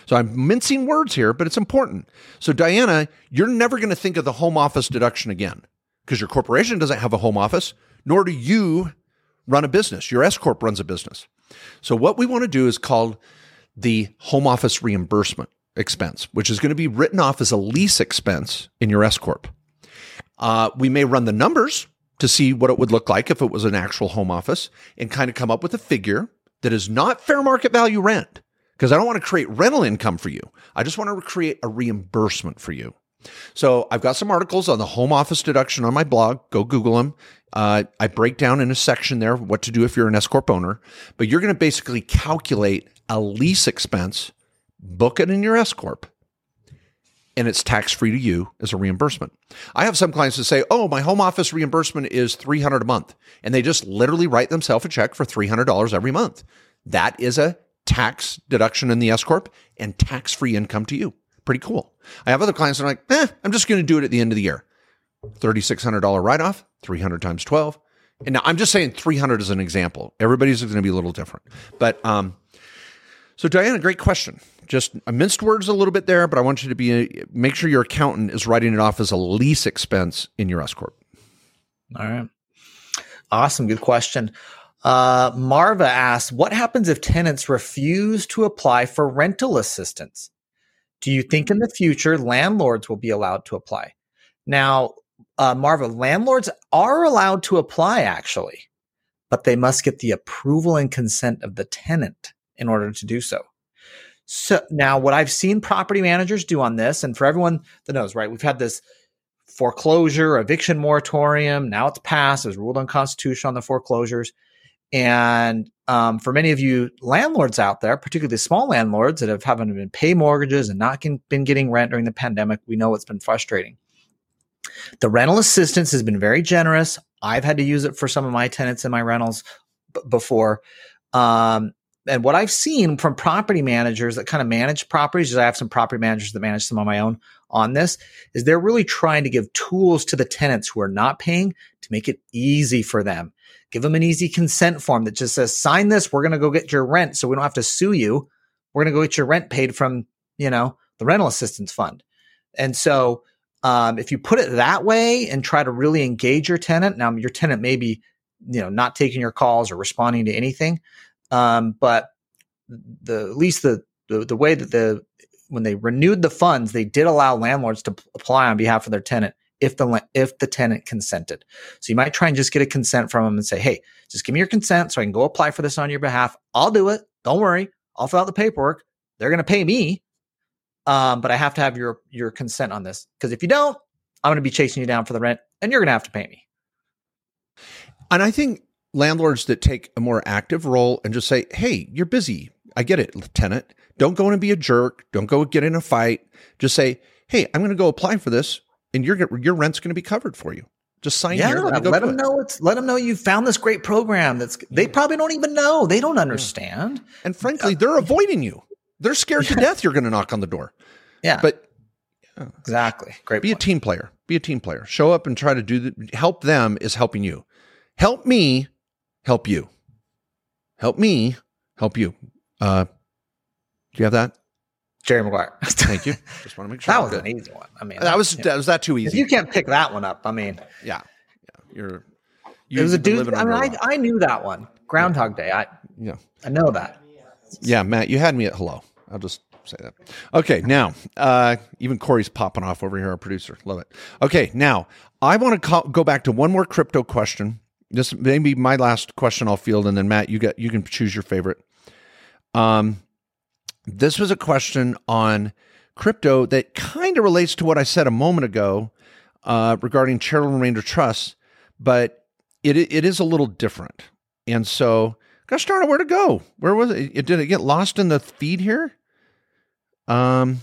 So I'm mincing words here, but it's important. So, Diana, you're never going to think of the home office deduction again because your corporation doesn't have a home office, nor do you run a business. Your S Corp runs a business. So, what we want to do is called the home office reimbursement expense, which is going to be written off as a lease expense in your S Corp. Uh, we may run the numbers to see what it would look like if it was an actual home office and kind of come up with a figure that is not fair market value rent because I don't want to create rental income for you. I just want to create a reimbursement for you. So I've got some articles on the home office deduction on my blog. Go Google them. Uh, I break down in a section there what to do if you're an S corp owner. But you're going to basically calculate a lease expense, book it in your S corp, and it's tax free to you as a reimbursement. I have some clients that say, "Oh, my home office reimbursement is 300 a month." And they just literally write themselves a check for $300 every month. That is a tax deduction in the S corp and tax free income to you pretty cool. I have other clients that are like, eh, I'm just going to do it at the end of the year. $3,600 write off, 300 times 12. And now I'm just saying 300 as an example. Everybody's going to be a little different. But, um, so Diana, great question. Just I minced words a little bit there, but I want you to be make sure your accountant is writing it off as a lease expense in your S corp. All right, awesome, good question. Uh, Marva asks, what happens if tenants refuse to apply for rental assistance? Do you think in the future landlords will be allowed to apply? Now, uh, Marva, landlords are allowed to apply actually, but they must get the approval and consent of the tenant in order to do so. So now what I've seen property managers do on this, and for everyone that knows, right, we've had this foreclosure, eviction moratorium. Now it's passed. It was ruled unconstitutional on the foreclosures. And um, for many of you landlords out there, particularly small landlords that have haven't been pay mortgages and not can, been getting rent during the pandemic, we know it's been frustrating. The rental assistance has been very generous. I've had to use it for some of my tenants in my rentals b- before. Um, and what I've seen from property managers that kind of manage properties, is I have some property managers that manage some on my own on this, is they're really trying to give tools to the tenants who are not paying to make it easy for them. Give them an easy consent form that just says, sign this, we're going to go get your rent so we don't have to sue you. We're going to go get your rent paid from, you know, the rental assistance fund. And so um, if you put it that way and try to really engage your tenant, now your tenant may be, you know, not taking your calls or responding to anything. Um, but the at least the, the the way that the when they renewed the funds, they did allow landlords to apply on behalf of their tenant if the if the tenant consented. So you might try and just get a consent from them and say, "Hey, just give me your consent so I can go apply for this on your behalf. I'll do it. Don't worry. I'll fill out the paperwork. They're going to pay me, um, but I have to have your your consent on this because if you don't, I'm going to be chasing you down for the rent, and you're going to have to pay me." And I think landlords that take a more active role and just say, "Hey, you're busy. I get it, tenant. Don't go and be a jerk. Don't go get in a fight. Just say, "Hey, I'm going to go apply for this, and your your rent's going to be covered for you." Just sign yeah, here. Let, let them it. know it's let them know you found this great program. That's they probably don't even know. They don't understand. And frankly, uh, they're avoiding you. They're scared to death. You're going to knock on the door. Yeah, but yeah. exactly. Great. Be point. a team player. Be a team player. Show up and try to do the help. Them is helping you. Help me help you. Help me help you. Uh, do you have that? Jerry Maguire. Thank you. Just want to make sure that was good. an easy one. I mean, that was that was that too easy. You can't pick that one up, I mean, yeah, yeah, you're. You, it was a dude. I mean, I, I knew that one. Groundhog yeah. Day. I yeah, I know that. Yeah, Matt, you had me at hello. I'll just say that. Okay, now uh, even Corey's popping off over here, our producer. Love it. Okay, now I want to go back to one more crypto question this may be my last question I'll field, and then Matt, you get you can choose your favorite. Um, this was a question on crypto that kind of relates to what I said a moment ago uh, regarding charitable remainder trusts, but it it is a little different. And so, gosh darn it, where to go? Where was it? it? Did it get lost in the feed here? Um.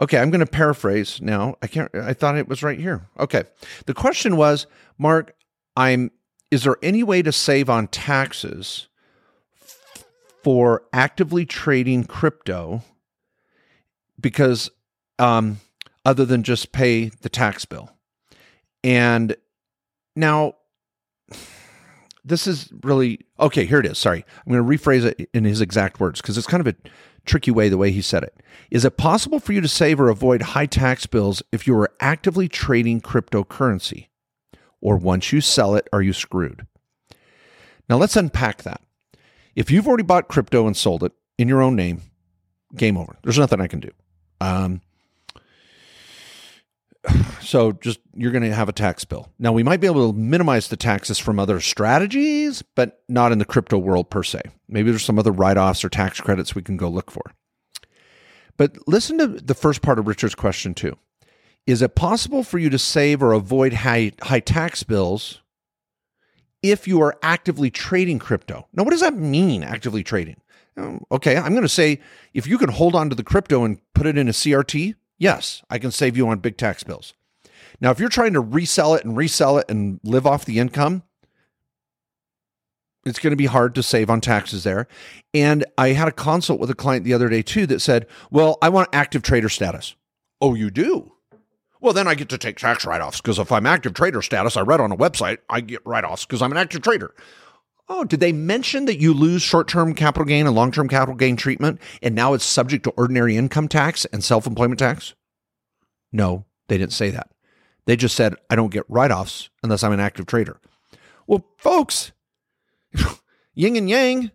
Okay, I'm going to paraphrase now. I can't. I thought it was right here. Okay, the question was, Mark, I'm is there any way to save on taxes for actively trading crypto? Because um, other than just pay the tax bill. And now this is really okay here it is sorry. I'm going to rephrase it in his exact words because it's kind of a tricky way the way he said it. Is it possible for you to save or avoid high tax bills if you are actively trading cryptocurrency or once you sell it, are you screwed? Now let's unpack that. If you've already bought crypto and sold it in your own name, game over. There's nothing I can do. Um, so just you're going to have a tax bill. Now we might be able to minimize the taxes from other strategies, but not in the crypto world per se. Maybe there's some other write-offs or tax credits we can go look for. But listen to the first part of Richard's question too. Is it possible for you to save or avoid high, high tax bills if you are actively trading crypto? Now, what does that mean, actively trading? Um, okay, I'm going to say if you can hold on to the crypto and put it in a CRT, yes, I can save you on big tax bills. Now, if you're trying to resell it and resell it and live off the income, it's going to be hard to save on taxes there. And I had a consult with a client the other day too that said, Well, I want active trader status. Oh, you do? Well, then I get to take tax write offs because if I'm active trader status, I read on a website, I get write offs because I'm an active trader. Oh, did they mention that you lose short term capital gain and long term capital gain treatment and now it's subject to ordinary income tax and self employment tax? No, they didn't say that. They just said, I don't get write offs unless I'm an active trader. Well, folks, yin and yang,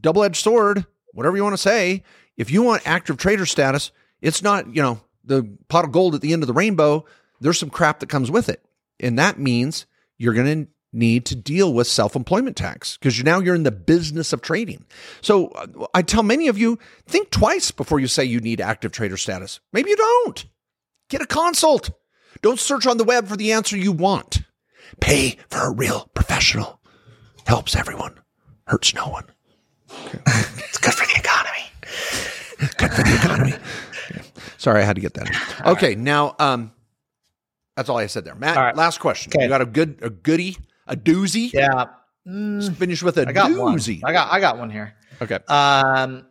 double edged sword, whatever you want to say. If you want active trader status, it's not, you know, the pot of gold at the end of the rainbow, there's some crap that comes with it. And that means you're going to need to deal with self-employment tax because you now you're in the business of trading. So uh, I tell many of you, think twice before you say you need active trader status. Maybe you don't. Get a consult. Don't search on the web for the answer you want. Pay for a real professional. Helps everyone, hurts no one. Okay. it's good for the economy. good for the economy. Sorry, I had to get that. In. Okay, right. now um, that's all I said there. Matt, right. last question. Okay. You got a good, a goodie, a doozy. Yeah. Mm, finish with a I got doozy. One. I got, I got one here. Okay. Um,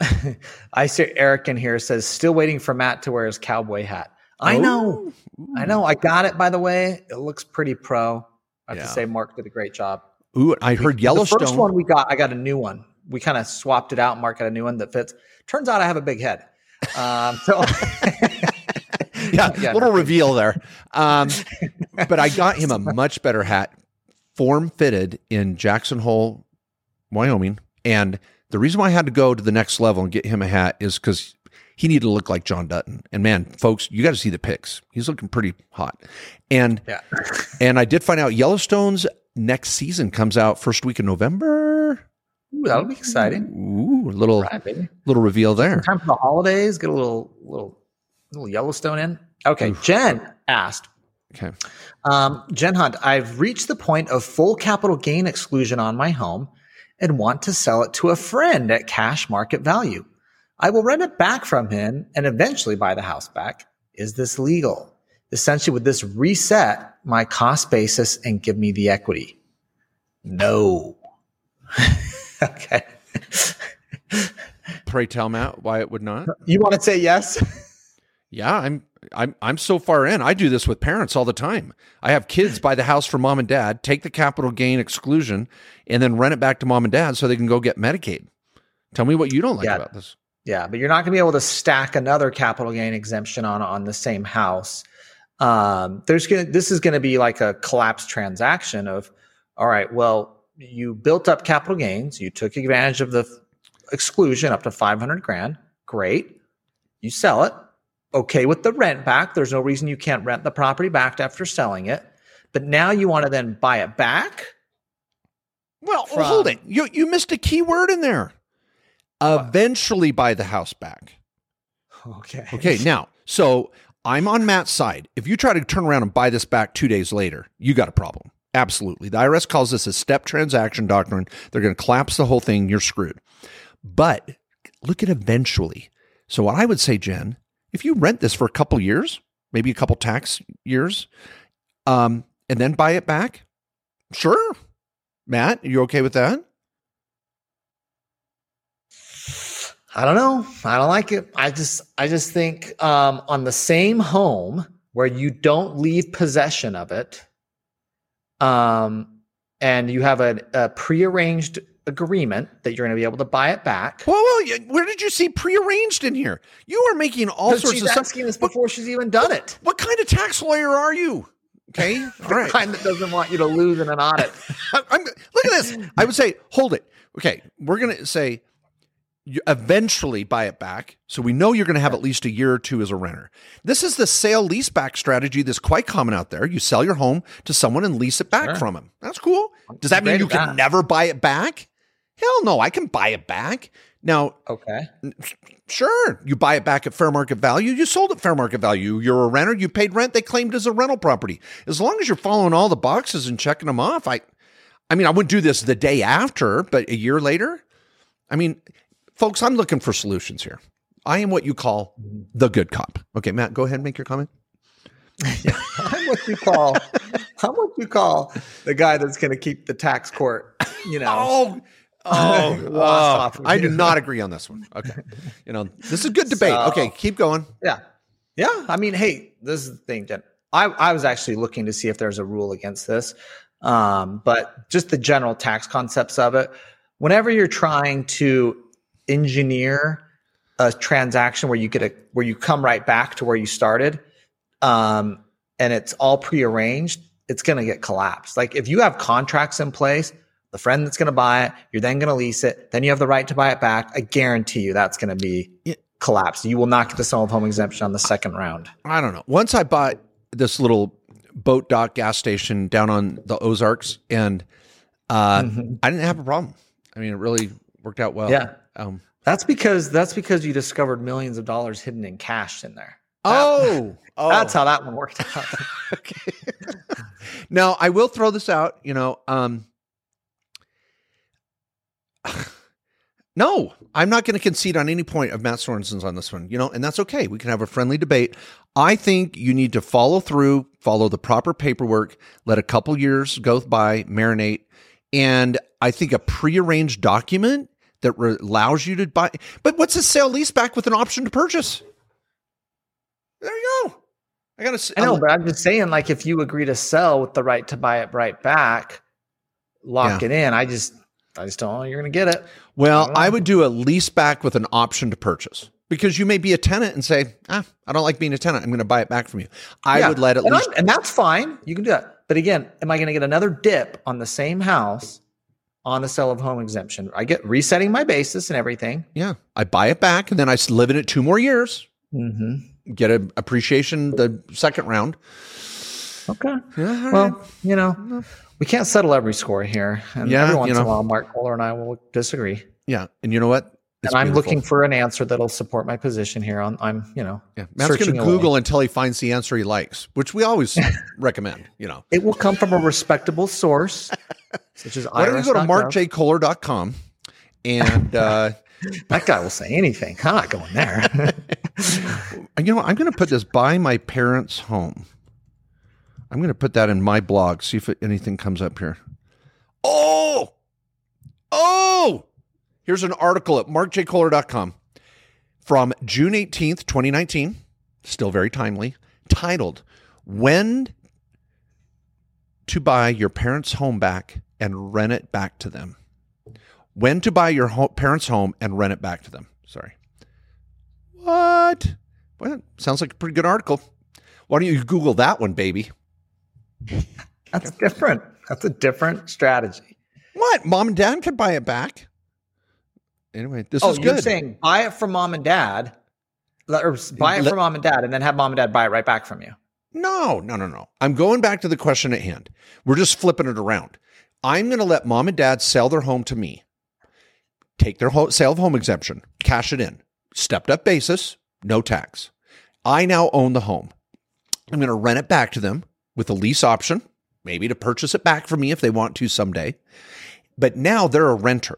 I see Eric in here says still waiting for Matt to wear his cowboy hat. I know. Ooh. I know. I got it by the way. It looks pretty pro. I have yeah. to say Mark did a great job. Ooh, I heard Yellowstone. The first one we got, I got a new one. We kind of swapped it out. Mark got a new one that fits. Turns out I have a big head. Um, so yeah, yeah, little reveal there. Um, but I got him a much better hat, form fitted in Jackson Hole, Wyoming, and the reason why I had to go to the next level and get him a hat is because he needed to look like John Dutton. And man, folks, you got to see the pics. He's looking pretty hot. And yeah. and I did find out Yellowstone's next season comes out first week of November. Ooh, that'll be exciting. Ooh, a little right, little reveal there. Time for the holidays. Get a little little little Yellowstone in. Okay, Oof. Jen asked. Okay. Um, Jen Hunt, I've reached the point of full capital gain exclusion on my home and want to sell it to a friend at cash market value. I will rent it back from him and eventually buy the house back. Is this legal? Essentially, would this reset my cost basis and give me the equity? No. okay. Pray tell, Matt, why it would not? You want to say yes? yeah, I'm I'm I'm so far in. I do this with parents all the time. I have kids buy the house for mom and dad, take the capital gain exclusion, and then rent it back to mom and dad so they can go get Medicaid. Tell me what you don't like yeah. about this. Yeah, but you're not going to be able to stack another capital gain exemption on on the same house. Um, there's gonna this is going to be like a collapse transaction of, all right, well, you built up capital gains, you took advantage of the exclusion up to 500 grand, great. You sell it, okay with the rent back. There's no reason you can't rent the property back after selling it. But now you want to then buy it back. Well, from, hold it. You you missed a key word in there. What? Eventually buy the house back. Okay. Okay. Now, so I'm on Matt's side. If you try to turn around and buy this back two days later, you got a problem. Absolutely. The IRS calls this a step transaction doctrine. They're going to collapse the whole thing. You're screwed. But look at eventually. So, what I would say, Jen, if you rent this for a couple years, maybe a couple tax years, um, and then buy it back, sure. Matt, you okay with that? I don't know. I don't like it. I just I just think um, on the same home where you don't leave possession of it, um, and you have a, a prearranged agreement that you're going to be able to buy it back. Well, well where did you see prearranged in here? You are making all sorts she's of asking this before what, she's even done it. What kind of tax lawyer are you? Okay, the right. kind that doesn't want you to lose in an audit. I'm, look at this. I would say, hold it. Okay, we're going to say you eventually buy it back. So we know you're going to have at least a year or two as a renter. This is the sale leaseback strategy that's quite common out there. You sell your home to someone and lease it back sure. from them. That's cool. Does that mean you can that. never buy it back? Hell no, I can buy it back. Now, okay. Sure, you buy it back at fair market value. You sold at fair market value. You're a renter, you paid rent, they claimed as a rental property. As long as you're following all the boxes and checking them off, I I mean, I wouldn't do this the day after, but a year later, I mean, folks, I'm looking for solutions here. I am what you call the good cop. Okay, Matt, go ahead and make your comment. I'm what you call I'm what you call the guy that's going to keep the tax court, you know. Oh, oh, oh I do not agree on this one. Okay. You know, this is good debate. So, okay, keep going. Yeah. Yeah. I mean, hey, this is the thing, Jen. I, I was actually looking to see if there's a rule against this. Um, but just the general tax concepts of it. Whenever you're trying to engineer a transaction where you get a where you come right back to where you started um, and it's all prearranged it's going to get collapsed. Like if you have contracts in place the friend that's going to buy it you're then going to lease it then you have the right to buy it back i guarantee you that's going to be collapsed. You will not get the sale of home exemption on the second round. I don't know. Once i bought this little boat dock gas station down on the ozarks and uh, mm-hmm. i didn't have a problem. I mean it really worked out well yeah um, that's because that's because you discovered millions of dollars hidden in cash in there. Oh, oh. that's how that one worked out. okay. now I will throw this out. You know, um, no, I'm not going to concede on any point of Matt Sorensen's on this one. You know, and that's okay. We can have a friendly debate. I think you need to follow through, follow the proper paperwork, let a couple years go by, marinate, and I think a prearranged document that re- allows you to buy. But what's a sale lease back with an option to purchase? There you go. I got to. I know, but I'm just saying, like, if you agree to sell with the right to buy it right back, lock Yeah. it in. I just, I just don't know you're going to get it. Well, don't. I would do a lease back with an option to purchase because you may be a tenant and say, ah, I don't like being a tenant. I'm going to buy it back from you. I Yeah. would let at and, least. And that's fine. You can do that. But again, am I going to get another dip on the same house on the sale of home exemption? I get resetting my basis and everything. Yeah. I buy it back and then I live in it two more years, Mm-hmm. get an appreciation the second round. Okay. Yeah. Well, right. you know, we can't settle every score here. And Yeah, every you once in a while, Mark Kohler and I will disagree. yeah. And you know what? It's and I'm beautiful. looking for an answer that'll support my position here. On I'm, you know, Yeah. Matt's going to away. Google until he finds the answer he likes, which we always recommend, you know. It will come from a respectable source, such as Why don't you go to markjkohler.com and, uh, That guy will say anything. I'm not going there. you know, I'm going to put this by my parents' home. I'm going to put that in my blog. See if anything comes up here. Oh, oh! Here's an article at markjkohler.com from June 18th, 2019. Still very timely. Titled "When to Buy Your Parents' Home Back and Rent It Back to Them." When to buy your ho- parents' home and rent it back to them. Sorry. What? Well, sounds like a pretty good article. Why don't you Google that one, baby? That's different. That's a different strategy. What? Mom and dad can buy it back. Anyway, this oh, is you're good. saying buy it from mom and dad, or buy it Let- from mom and dad, and then have mom and dad buy it right back from you. No, no, no, no. I'm going back to the question at hand. We're just flipping it around. I'm going to let mom and dad sell their home to me, take their sale of home exemption, cash it in, stepped up basis, no tax. I now own the home. I'm going to rent it back to them with a lease option, maybe to purchase it back from me if they want to someday. But now they're a renter.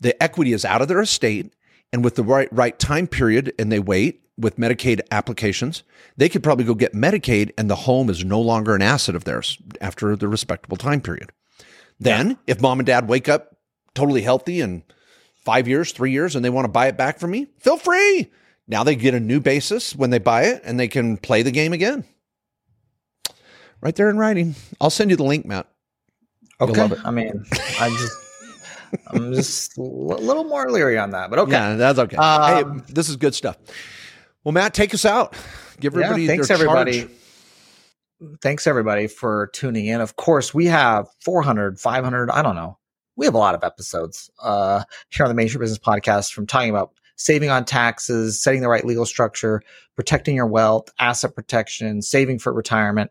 The equity is out of their estate, and with the right right time period, and they wait with Medicaid applications, they could probably go get Medicaid, and the home is no longer an asset of theirs after the respectable time period. Then, if mom and dad wake up totally healthy in five years, three years, and they want to buy it back from me, feel free. Now they get a new basis when they buy it, and they can play the game again. Right there in writing. I'll send you the link, Matt. It. I mean, I just, I'm just a little more leery on that, but okay. Yeah, that's okay. Um, hey, this is good stuff. Well, Matt, take us out. Give Yeah, everybody thanks their everybody. charge. Thanks everybody for tuning in. Of course, we have 400, 500, I don't know. We have a lot of episodes uh, here on the Main Street Business Podcast from talking about saving on taxes, setting the right legal structure, protecting your wealth, asset protection, saving for retirement,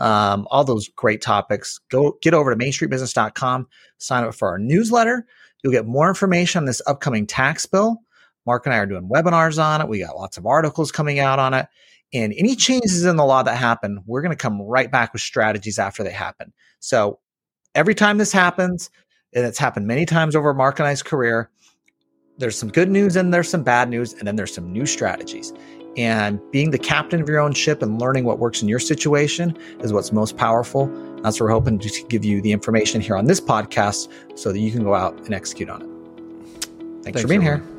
um, all those great topics. Go get over to mainstreetbusiness.com, sign up for our newsletter. You'll get more information on this upcoming tax bill. Mark and I are doing webinars on it. We got lots of articles coming out on it. And any changes in the law that happen, we're going to come right back with strategies after they happen. So every time this happens, and it's happened many times over Mark and I's career, there's some good news and there's some bad news, and then there's some new strategies. And being the captain of your own ship and learning what works in your situation is what's most powerful. That's what we're hoping to give you the information here on this podcast so that you can go out and execute on it. Thanks, Thanks, for being everyone. here.